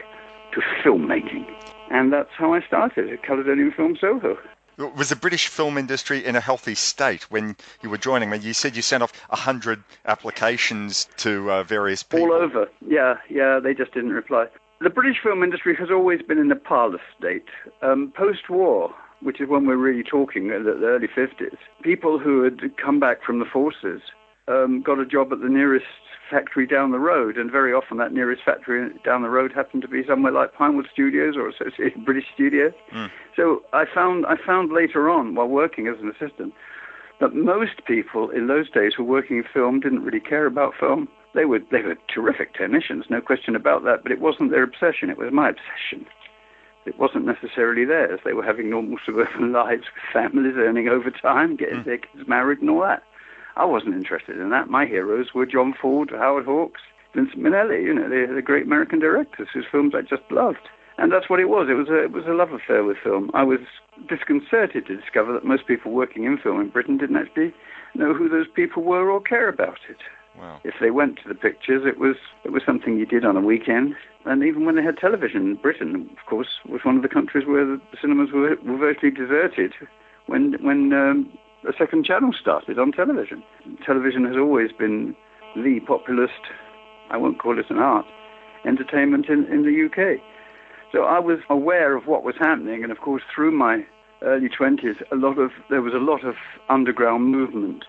to filmmaking. And that's how I started at Caledonian Film Soho. Was the British film industry in a healthy state when you were joining? When you said you sent off hundred applications to uh, various people. All over. Yeah, yeah, they just didn't reply. The British film industry has always been in a parlous state. Um, Post war, which is when we're really talking, the, the early 50s, people who had come back from the forces um, got a job at the nearest factory down the road, and very often that nearest factory down the road happened to be somewhere like Pinewood Studios or Associated British Studios. Mm. So I found I found later on, while working as an assistant, that most people in those days who were working in film didn't really care about film. They were they were terrific technicians, no question about that. But it wasn't their obsession; it was my obsession. It wasn't necessarily theirs. They were having normal suburban lives with families, earning overtime, getting their kids married, and all that. I wasn't interested in that. My heroes were John Ford, Howard Hawks, Vincent Minnelli. You know, the, the great American directors whose films I just loved. And that's what it was. It was a it was a love affair with film. I was disconcerted to discover that most people working in film in Britain didn't actually know who those people were or care about it. Wow. If they went to the pictures, it was it was something you did on a weekend. And even when they had television, Britain, of course, was one of the countries where the cinemas were, were virtually deserted when when um, a second channel started on television. Television has always been the populist, I won't call it an art, entertainment in, in the UK. So I was aware of what was happening, and of course, through my early 20s, a lot of there was a lot of underground movement.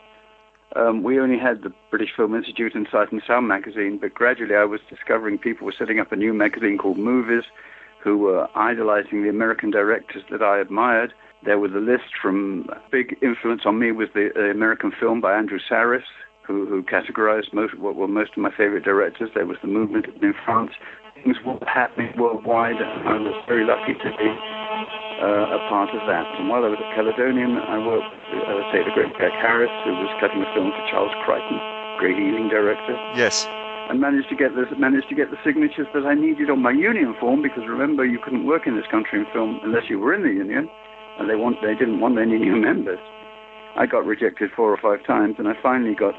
Um, we only had the British Film Institute and Sight and Sound magazine, but gradually I was discovering people were setting up a new magazine called Movies, who were idolizing the American directors that I admired. There was a list from big influence on me was the uh, American film by Andrew Sarris, who, who categorized most what were most of my favorite directors. There was the movement in France. Things were happening worldwide, and I was very lucky to be uh, a part of that. And while I was at Caledonian, I worked with, uh, say, the great Jack Harris, who was cutting a film for Charles Crichton, great Ealing director Yes. and managed to get the managed to get the signatures that I needed on my union form because remember you couldn't work in this country in film unless you were in the union, and they want they didn't want any new members. I got rejected four or five times, and I finally got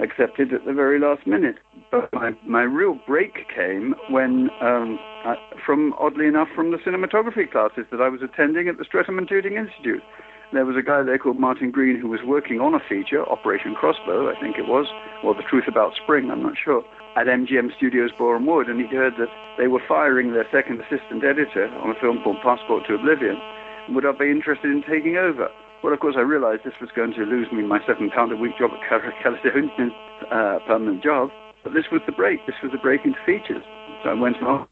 accepted at the very last minute. But my my real break came when, um, I, from oddly enough, from the cinematography classes that I was attending at the Streatham and Tooting Institute. There was a guy there called Martin Green who was working on a feature, Operation Crossbow, I think it was, or The Truth About Spring, I'm not sure, at MGM Studios Boreham Wood, and he'd heard that they were firing their second assistant editor on a film called Passport to Oblivion. Would I be interested in taking over? Well, of course, I realized this was going to lose me my seven pound a week job at Cal- Caledonian, uh, permanent job. But this was the break. This was the break into features. So I went on.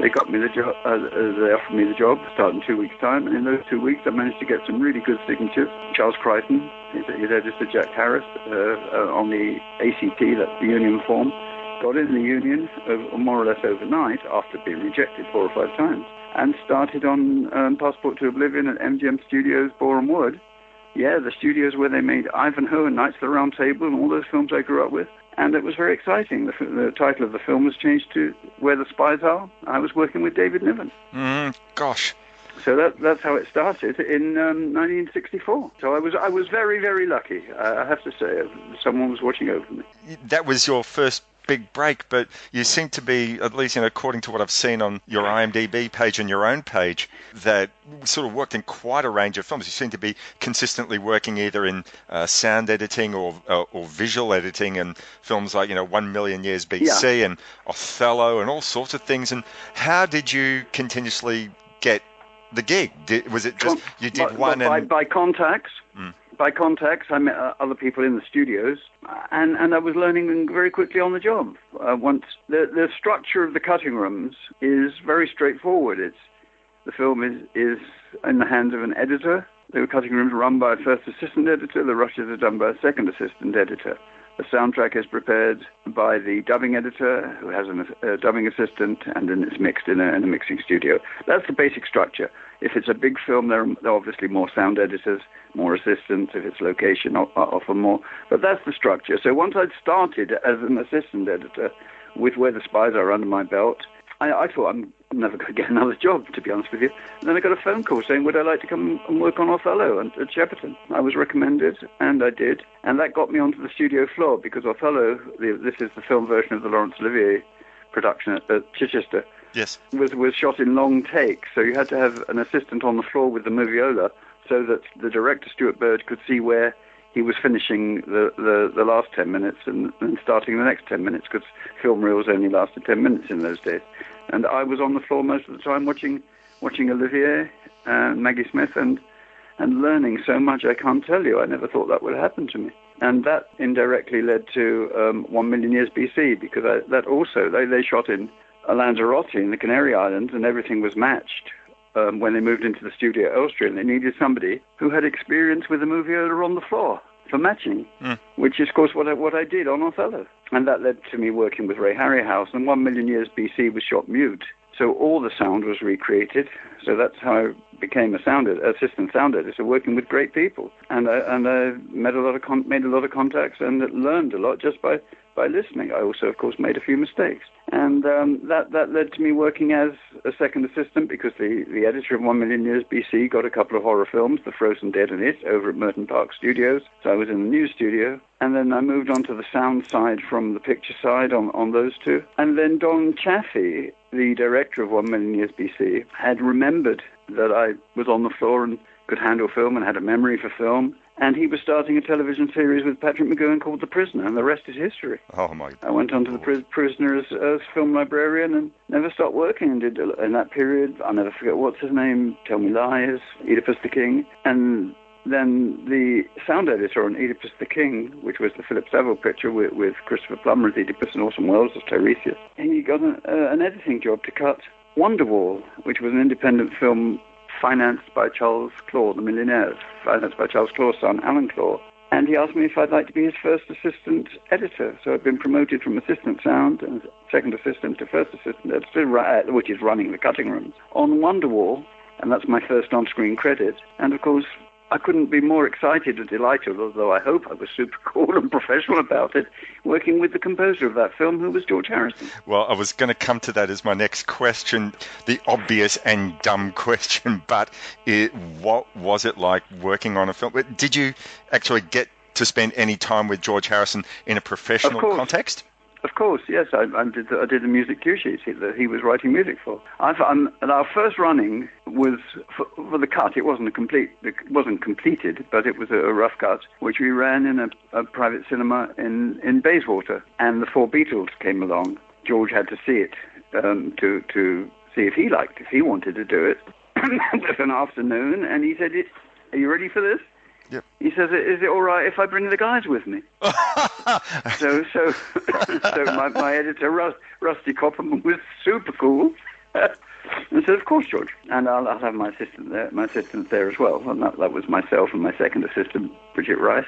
They got me the job. Uh, they offered me the job. Start in two weeks' time, and in those two weeks, I managed to get some really good signatures. Charles Crichton, his, his editor Jack Harris, uh, uh, on the ACT, that's the union form, got in the union uh, more or less overnight after being rejected four or five times, and started on um, Passport to Oblivion at MGM Studios, Boreham Wood. Yeah, the studios where they made Ivanhoe and Knights of the Round Table and all those films I grew up with. And it was very exciting. The, f- the title of the film was changed to Where the Spies Are. I was working with David Niven. Mm, gosh. So that, that's how it started in um, 1964. So I was I was very very lucky. I have to say, someone was watching over me. That was your first big break, but you seem to be, at least you know, according to what I've seen on your IMDb page and your own page, that sort of worked in quite a range of films. You seem to be consistently working either in uh, sound editing or uh, or visual editing and films like you know One Million Years BC and Othello and all sorts of things. And how did you continuously get the gig? Did, was it just you did by, one by, and by contacts. By contacts, I met uh, other people in the studios, and, and I was learning very quickly on the job. Uh, once the the structure of the cutting rooms is very straightforward. It's the film is is in the hands of an editor. The cutting rooms are run by a first assistant editor. The rushes are done by a second assistant editor. The soundtrack is prepared by the dubbing editor, who has a dubbing assistant, and then it's mixed in a, in a mixing studio. That's the basic structure. If it's a big film, there are, there are obviously more sound editors, more assistants. If it's location, often more. But that's the structure. So once I'd started as an assistant editor with Where the Spies Are under my belt, I, I thought I'm never going to get another job, to be honest with you. And then I got a phone call saying, would I like to come and work on Othello and, at Shepperton? I was recommended, and I did. And that got me onto the studio floor because Othello, the, this is the film version of the Laurence Olivier production at, at Chichester, yes, was, was shot in long takes. So you had to have an assistant on the floor with the moviola so that the director, Stuart Burge, could see where he was finishing the, the, the last 10 minutes and, and starting the next 10 minutes because film reels only lasted 10 minutes in those days. And I was on the floor most of the time watching watching Olivier, uh, Maggie Smith, and and learning so much I can't tell you. I never thought that would happen to me. and that indirectly led to um, One Million Years BC because I, that also they, they shot in Lanzarote in the Canary Islands, and everything was matched. Um, when they moved into the studio at Elstree, and they needed somebody who had experience with the moviola on the floor for matching, Mm. which is, of course, what I, what I did on Othello. And that led to me working with Ray Harryhausen. And One Million Years BC was shot mute, so all the sound was recreated. So that's how I became a sound assistant sound editor, so working with great people. And I, and I met a lot of con- made a lot of contacts and learned a lot just by by listening. I also, of course, made a few mistakes, and um, that that led to me working as a second assistant because the the editor of One Million Years BC got a couple of horror films, The Frozen Dead and It, over at Merton Park Studios. So I was in the news studio, and then I moved on to the sound side from the picture side on on those two, and then Don Chaffey, the director of One Million Years BC, had remembered that I was on the floor and could handle film and had a memory for film. And he was starting a television series with Patrick McGoohan called The Prisoner, and the rest is history. Oh my! I went on to The Pri- Prisoner as, as film librarian and never stopped working. And did in that period, I'll never forget what's his name, Tell Me Lies, Oedipus the King, and then the sound editor on Oedipus the King, which was the Philip Saville picture with, with Christopher Plummer as Oedipus and Orson Welles as Tiresias. And he got an, uh, an editing job to cut Wonderwall, which was an independent film financed by Charles Clore, the millionaire, financed by Charles Clore's son, Alan Clore. And he asked me if I'd like to be his first assistant editor. So I'd been promoted from assistant sound and second assistant to first assistant editor, uh, which is running the cutting rooms, on Wonderwall. And that's my first on-screen credit. And of course, I couldn't be more excited or delighted, although I hope I was super cool and professional about it, working with the composer of that film, who was George Harrison. Well, I was going to come to that as my next question, the obvious and dumb question, but it, what was it like working on a film? Did you actually get to spend any time with George Harrison in a professional context? Of course, yes. I, I did. The, I did the music cue sheets that he was writing music for. Um, and our first running was for, for the cut. It wasn't a complete. It wasn't completed, but it was a, a rough cut, which we ran in a, a private cinema in in Bayswater. And the Four Beatles came along. George had to see it um, to to see if he liked, if he wanted to do it. it was an afternoon, and he said, "Are you ready for this?" Yep. He says, "Is it all right if I bring the guys with me?" so, so, so my, my editor, Rus, Rusty Coppleman, was super cool. and said, "Of course, George." And I'll, I'll have my assistant there, my assistant there as well. And that, that was myself and my second assistant, Bridget Rice,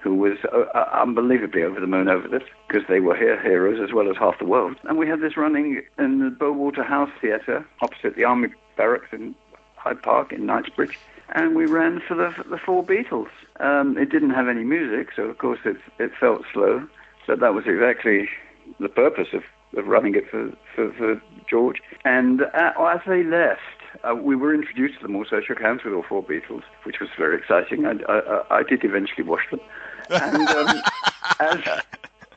who was uh, uh, unbelievably over the moon over this because they were her heroes as well as half the world. And we had this running in the Bowater House Theatre opposite the Army Barracks in Hyde Park in Knightsbridge and we ran for the the four Beatles. Um, it didn't have any music, so of course it it felt slow. So that was exactly the purpose of, of running it for, for, for George. And uh, as they left, uh, we were introduced to them also. I shook hands with all four Beatles, which was very exciting. I, I, I- did eventually wash them. And um, as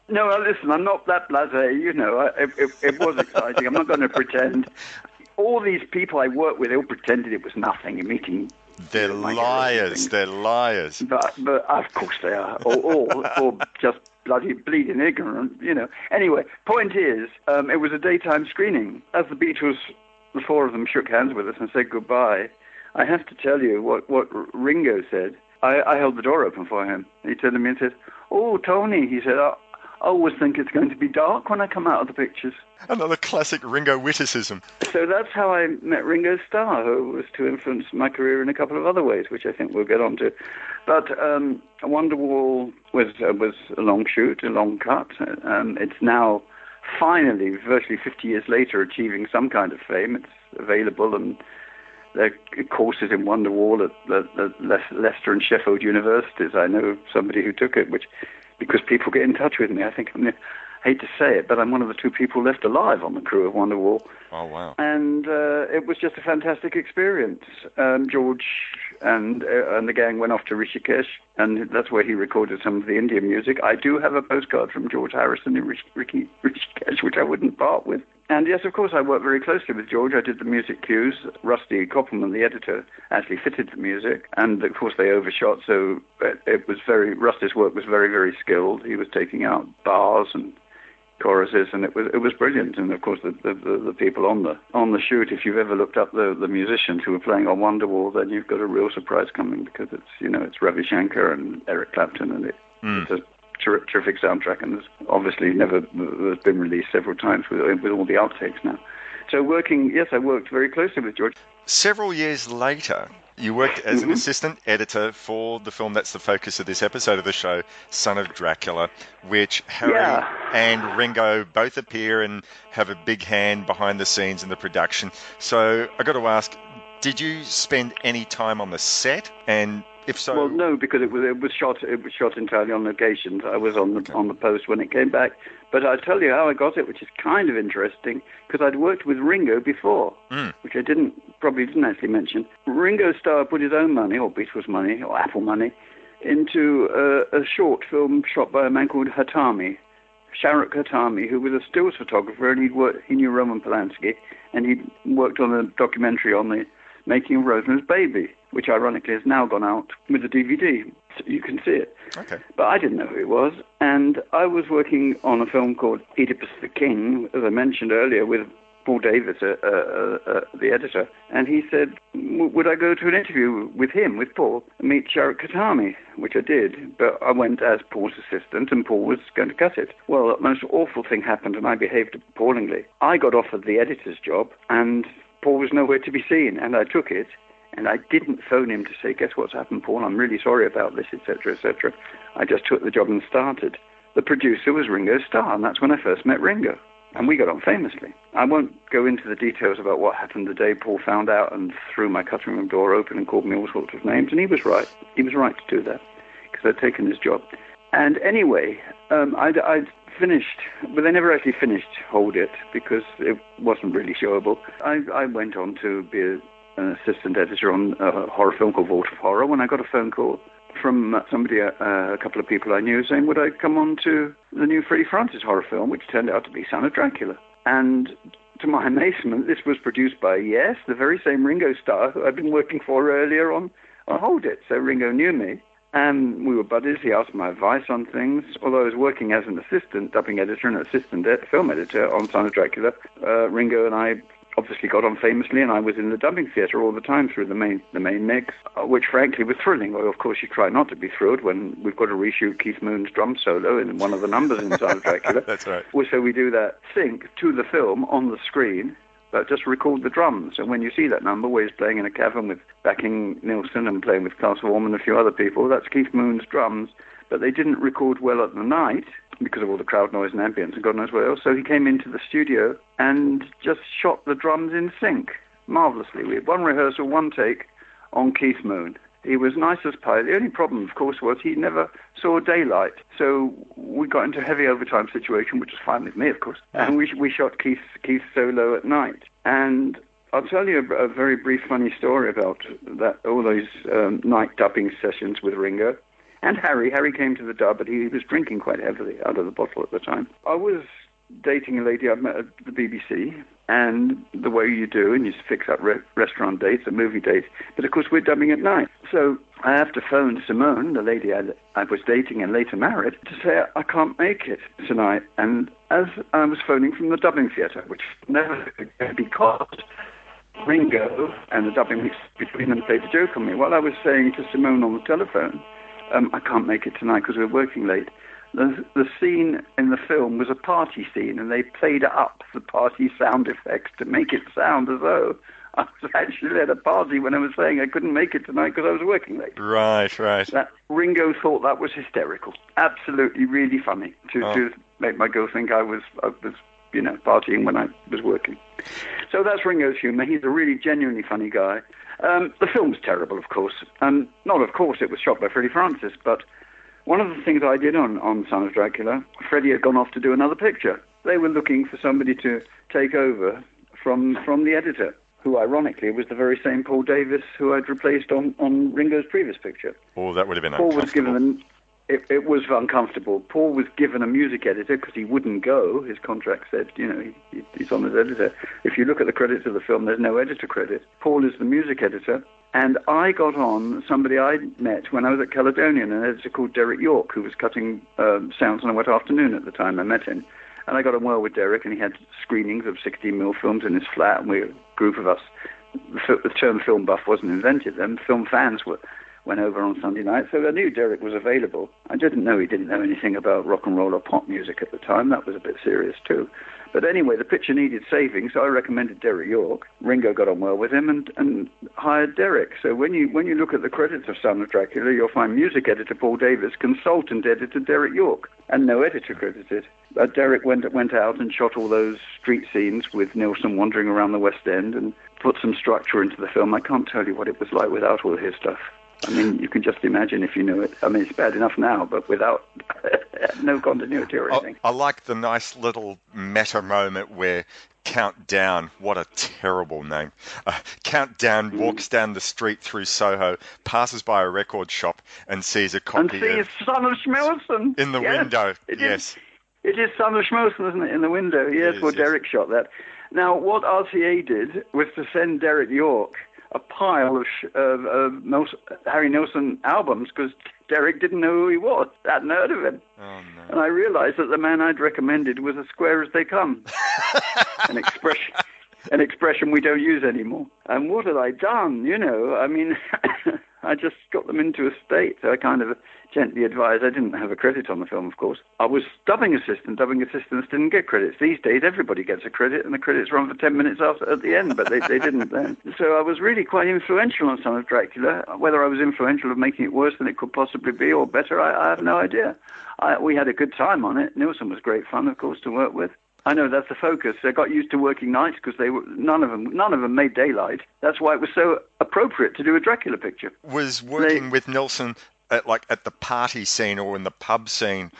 no, listen, I'm not that blasé. You know, I, it, it, it was exciting. I'm not going to pretend. All these people I worked with, they all pretended it was nothing. Meeting They're liars. They're liars. but but of course they are, or, or, or just bloody bleeding ignorant, you know. Anyway, point is, um, it was a daytime screening. As the Beatles, the four of them shook hands with us and said goodbye. I have to tell you what what Ringo said. I, I held the door open for him. He turned to me and said, "Oh, Tony," he said, I, always think it's going to be dark when I come out of the pictures." Another classic Ringo witticism. So that's how I met Ringo Starr, who was to influence my career in a couple of other ways, which I think we'll get on to. But um, Wonderwall was uh, was a long shoot, a long cut. Um, it's now finally, virtually 50 years later, achieving some kind of fame. It's available and there are courses in Wonderwall at the, the Le- Leicester and Sheffield universities. I know somebody who took it, which because people get in touch with me. I think I'm, I hate to say it, but I'm one of the two people left alive on the crew of Wonderwall Oh wow. and uh, it was just a fantastic experience. Um, George and uh, and the gang went off to Rishikesh, and that's where he recorded some of the Indian music. I do have a postcard from George Harrison in Rish- Rishi- Rishikesh, which I wouldn't part with. And yes, of course, I worked very closely with George. I did the music cues. Rusty Coppleman, the editor, actually fitted the music, and of course they overshot. So it, it was very Rusty's work was very very skilled. He was taking out bars and choruses, and it was it was brilliant. And of course, the, the, the, the people on the on the shoot, if you've ever looked up the, the musicians who were playing on Wonderwall, then you've got a real surprise coming because it's you know it's Ravi Shankar and Eric Clapton, and it Mm. It's a ter- terrific soundtrack, and it's obviously never has been released several times with with all the outtakes now. So working, yes, I worked very closely with George. Several years later, you worked as an mm-hmm. assistant editor for the film that's the focus of this episode of the show, Son of Dracula, which Harry Yeah. and Ringo both appear and have a big hand behind the scenes in the production. So I got to ask, did you spend any time on the set? And if so, Well, no, because it was it was shot it was shot entirely on locations. I was on the on the post when it came back. But I'll tell you how I got it, which is kind of interesting, because I'd worked with Ringo before, Mm. which I didn't probably didn't actually mention. Ringo Starr put his own money, or Beatles money, or Apple money, into a, a short film shot by a man called Hatami, Sharuk Hatami, who was a stills photographer, and he'd worked, he knew Roman Polanski, and he worked on a documentary on the making of Rosemary's Baby, which ironically has now gone out with a DVD, so you can see it. Okay. But I didn't know who he was, and I was working on a film called Oedipus the King, as I mentioned earlier, with Paul Davis, uh, uh, uh, the editor, and he said, would I go to an interview with him, with Paul, and meet Sharuk Hatami, which I did, but I went as Paul's assistant, and Paul was going to cut it. Well, the most awful thing happened, and I behaved appallingly. I got offered the editor's job, and Paul was nowhere to be seen, and I took it, and I didn't phone him to say, guess what's happened, Paul? I'm really sorry about this, etc., etc. I just took the job and started. The producer was Ringo Starr, and that's when I first met Ringo. And we got on famously. I won't go into the details about what happened the day Paul found out and threw my cutting room door open and called me all sorts of names. And he was right. He was right to do that because I'd taken his job. And anyway, um, I'd, I'd finished, but they never actually finished Hold It because it wasn't really showable. I, I went on to be a, an assistant editor on a horror film called Vault of Horror when I got a phone call from somebody, uh, a couple of people I knew, saying, would I come on to the new Freddie Francis horror film, which turned out to be Son of Dracula. And to my amazement, this was produced by, yes, the very same Ringo Starr who I'd been working for earlier on, on Hold It. So Ringo knew me. And we were buddies. He asked my advice on things. Although I was working as an assistant dubbing editor and assistant film editor on Son of Dracula, uh, Ringo and I obviously got on famously, and I was in the dubbing theatre all the time through the main the main mix, uh, which frankly was thrilling. Well, of course, you try not to be thrilled when we've got to reshoot Keith Moon's drum solo in one of the numbers in Son of Dracula. That's right. So we do that sync to the film on the screen, but just record the drums. And when you see that number where he's playing in a cavern with backing Nilsson and playing with Worm and a few other people, that's Keith Moon's drums. But they didn't record well at the night because of all the crowd noise and ambience and God knows what else. So he came into the studio and just shot the drums in sync marvelously. We had one rehearsal, one take on Keith Moon. He was nice as pie. The only problem, of course, was he never saw daylight. So we got into a heavy overtime situation, which was fine with me, of course. And we, we shot Keith, Keith solo at night. And I'll tell you a, a very brief, funny story about that. All those um, night dubbing sessions with Ringo and Harry. Harry came to the dub, but he was drinking quite heavily out of the bottle at the time. I was dating a lady I met at the BBC, and the way you do, and you fix up re- restaurant dates and movie dates. But of course, we're dubbing at night. So I have to phone Simone, the lady I, I was dating and later married, to say I can't make it tonight. And as I was phoning from the dubbing theatre, which never because Ringo and the dubbing mix between them played a joke on me. While I was saying to Simone on the telephone, um, I can't make it tonight because we're working late. The, the scene in the film was a party scene, and they played up the party sound effects to make it sound as though I was actually at a party when I was saying I couldn't make it tonight because I was working late. Right, right. That Ringo thought that was hysterical, absolutely really funny to, Oh. to make my girl think I was I was you know partying when I was working. So that's Ringo's humour. He's a really genuinely funny guy. Um, the film's terrible, of course. Um, not of course, it was shot by Freddie Francis, but one of the things I did on, on Son of Dracula, Freddie had gone off to do another picture. They were looking for somebody to take over from from the editor, who ironically was the very same Paul Davis who I'd replaced on, on Ringo's previous picture. Oh, that would have been Paul was given an, it, it was uncomfortable. Paul was given a music editor because he wouldn't go. His contract said, you know, he, he's on as editor. If you look at the credits of the film, there's no editor credit. Paul is the music editor. And I got on somebody I met when I was at Caledonian, an editor called Derek York, who was cutting um, Séance on a wet afternoon at the time I met him. And I got on well with Derek, and he had screenings of 16 mil films in his flat, and we a group of us. The, the term film buff wasn't invented then. Film fans were went over on Sunday night, so I knew Derek was available. I didn't know he didn't know anything about rock and roll or pop music at the time. That was a bit serious too. But anyway, the picture needed saving, so I recommended Derek York. Ringo got on well with him and, and hired Derek. So when you when you look at the credits of Son of Dracula, you'll find music editor Paul Davis, consultant editor Derek York, and no editor credited. Uh, Derek went went out and shot all those street scenes with Nilsson wandering around the West End and put some structure into the film. I can't tell you what it was like without all his stuff. I mean, you can just imagine if you knew it. I mean, it's bad enough now, but without no continuity or anything. I, I like the nice little meta moment where Count Downe, what a terrible name. Uh, Count Downe Mm. walks down the street through Soho, passes by a record shop, and sees a And copy see, of it's Son of Schmilsson. in the Yes, window. it is. yes. It is Son of Schmilsson, isn't it, in the window? Yes, is, well, yes. Derek shot that. Now, what RCA did was to send Derek York a pile of, sh- of, of Nils- Harry Nilsson albums because Derek didn't know who he was. Hadn't heard of him. Oh, And I realized that the man I'd recommended was as square as they come. an expression. An expression we don't use anymore. And what had I done? You know, I mean, I just got them into a state. I kind of gently advised. I didn't have a credit on the film, of course. I was dubbing assistant. Dubbing assistants didn't get credits. These days, everybody gets a credit, and the credits run for 10 minutes after at the end, but they, they didn't then. So I was really quite influential on Son of Dracula. Whether I was influential of making it worse than it could possibly be or better, I, I have no idea. I, we had a good time on it. Nilsson was great fun, of course, to work with. I know that's the focus. They got used to working nights because they were none of them none of them made daylight. That's why it was so appropriate to do a Dracula picture. Was working with Nilsson at like at the party scene or in the pub scene,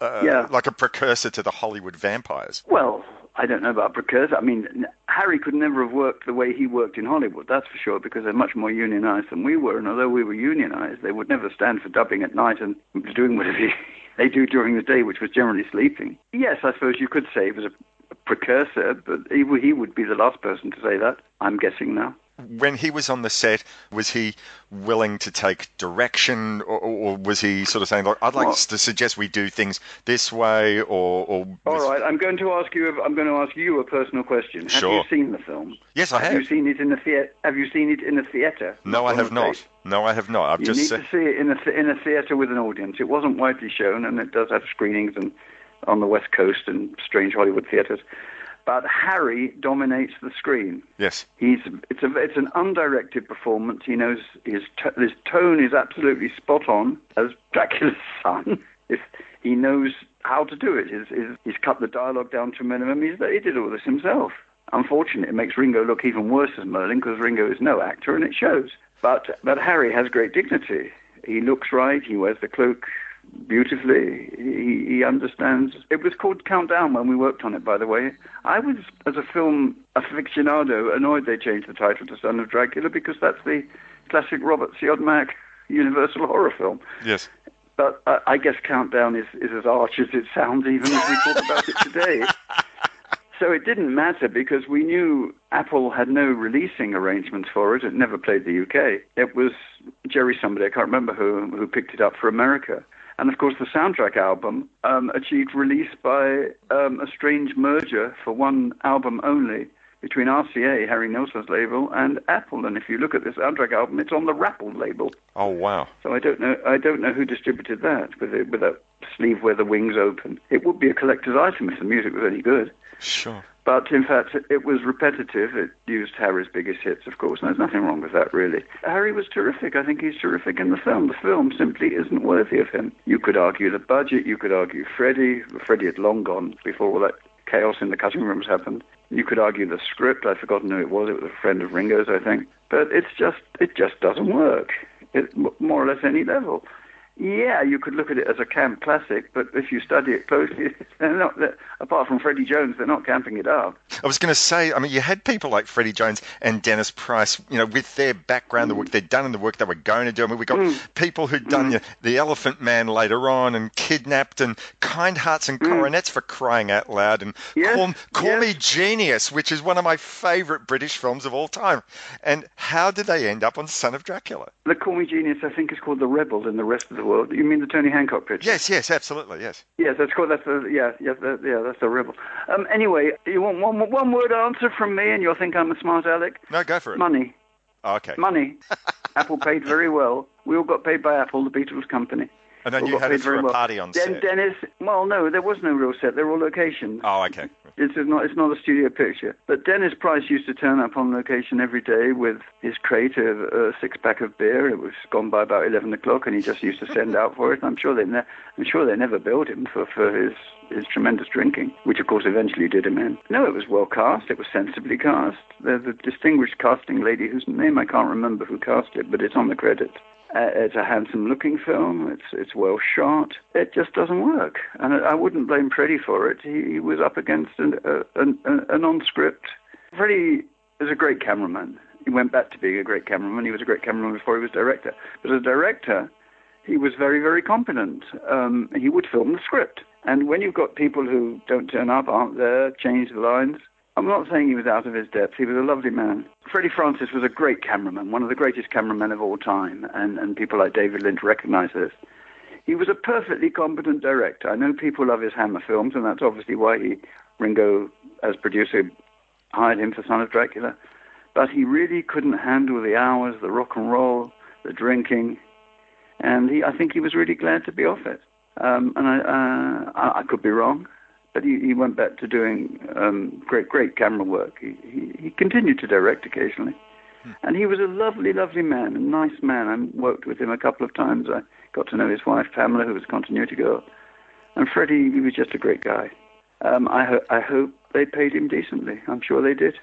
uh, Yeah. like a precursor to the Hollywood vampires. Well, I don't know about precursor. I mean, Harry could never have worked the way he worked in Hollywood, that's for sure, because they're much more unionized than we were. And although we were unionized, they would never stand for dubbing at night and doing whatever they do during the day, which was generally sleeping. Yes, I suppose you could say he was a, a precursor, but he, he would be the last person to say that, I'm guessing now. When he was on the set, was he willing to take direction, or, or was he sort of saying, "Look, I'd like Well- to suggest we do things this way," or, or All right, I'm going to ask you. I'm going to ask you a personal question. Have Sure. you seen the film? Yes, I Have have. you seen it in the theater? Have you seen it in the theater? No, I have not. tape? No, I have not. I've just You just need se- to see it in a th- in a theater with an audience. It wasn't widely shown, and it does have screenings and on the West Coast and strange Hollywood theaters. But Harry dominates the screen. yes. He's it's a it's an undirected performance. He knows his t- his tone is absolutely spot on as Dracula's son. If he knows how to do it, his, his, he's cut the dialogue down to a minimum. He's, he did all this himself. Unfortunately, it makes Ringo look even worse as Merlin because Ringo is no actor, and it shows. But but Harry has great dignity. He looks right. He wears the cloak beautifully. He, he understands. It was called Countdown when we worked on it, by the way. I was, as a film aficionado, annoyed they changed the title to Son of Dracula because that's the classic Robert Siodmak Universal horror film. Yes. But uh, I guess Countdown is, is as arch as it sounds, even as we talk about it today. So it didn't matter because we knew Apple had no releasing arrangements for it. It never played the UK. It was Jerry somebody, I can't remember who, who picked it up for America. And of course, the soundtrack album um, achieved release by um, a strange merger for one album only between RCA, Harry Nilsson's label, and Apple. And if you look at this soundtrack album, it's on the Rapple label. Oh wow. So I don't know. I don't know who distributed that with a, with a sleeve where the wings open. It would be a collector's item if the music was any good. Sure. But in fact, it was repetitive. It used Harry's biggest hits, of course, and there's nothing wrong with that, really. Harry was terrific. I think he's terrific in the film. The film simply isn't worthy of him. You could argue the budget. You could argue Freddie. Freddie had long gone before all that chaos in the cutting rooms happened. You could argue the script. I've forgotten who it was. It was a friend of Ringo's, I think. But it's just, it just doesn't work. It, more or less any level. Yeah, you could look at it as a camp classic, but if you study it closely, they're not. They're, apart from Freddie Jones, they're not camping it up. I was going to say, I mean, you had people like Freddie Jones and Dennis Price, you know, with their background, the work mm. they'd done and the work they were going to do. I mean, we got mm. people who'd done mm. you know, The Elephant Man later on and Kidnapped and Kind Hearts and Coronets for crying out loud and Call, Call Me Genius, which is one of my favourite British films of all time. And how did they end up on Son of Dracula? The Call Me Genius, I think, is called The Rebel in the rest of the world. You mean the Tony Hancock picture? Yes, yes, absolutely, yes. Yes, that's called. That's the yeah, yeah, that, yeah. That's the rebel. Um, anyway, you want one one word answer from me, and you'll think I'm a smart aleck. No, go for it. Money. Okay. Money. Apple paid very well. We all got paid by Apple, the Beatles company. And then you had paid it through very a well. party on Den- set. Dennis, well, no, there was no real set. They're all locations. Oh, okay. It's not. It's not a studio picture. But Dennis Price used to turn up on location every day with his crate of a six pack of beer. It was gone by about eleven o'clock, and he just used to send out for it. I'm sure they. Ne- I'm sure they never billed him for for his his tremendous drinking, which of course eventually did him in. No, it was well cast. It was sensibly cast. There's a distinguished casting lady whose name I can't remember who cast it, but it's on the credits. Uh, it's a handsome-looking film. It's it's well shot. It just doesn't work, and I, wouldn't blame Freddie for it. He, was up against an, a, a, a non-script. Freddie is a great cameraman. He went back to being a great cameraman. He was a great cameraman before he was director. But as a director, he was very, very competent. Um, he would film the script. And when you've got people who don't turn up, aren't there, change the lines, I'm not saying he was out of his depth. He was a lovely man. Freddie Francis was a great cameraman, one of the greatest cameramen of all time, and, and people like David Lynch recognize this. He was a perfectly competent director. I know people love his Hammer films, and that's obviously why he, Ringo, as producer, hired him for Son of Dracula. But he really couldn't handle the hours, the rock and roll, the drinking, and he, I think he was really glad to be off it. Um, and I, uh, I, I could be wrong, but he, he went back to doing um, great, great camera work. He, he, he continued to direct occasionally, and he was a lovely, lovely man, a nice man. I worked with him a couple of times. I got to know his wife Pamela, who was a continuity girl, and Freddie. He was just a great guy. Um, I, ho- I hope they paid him decently. I'm sure they did.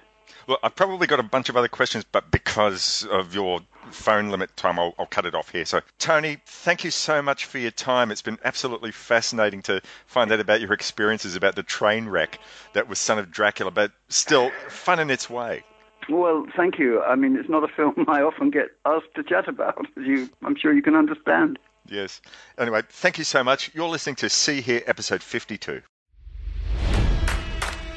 Well, I've probably got a bunch of other questions, but because of your phone limit time, I'll, I'll cut it off here. So, Tony, thank you so much for your time. It's been absolutely fascinating to find out about your experiences about the train wreck that was Son of Dracula, but still fun in its way. Well, thank you. I mean, it's not a film I often get asked to chat about, as you, I'm sure you can understand. Yes. Anyway, thank you so much. You're listening to See Hear, episode 52.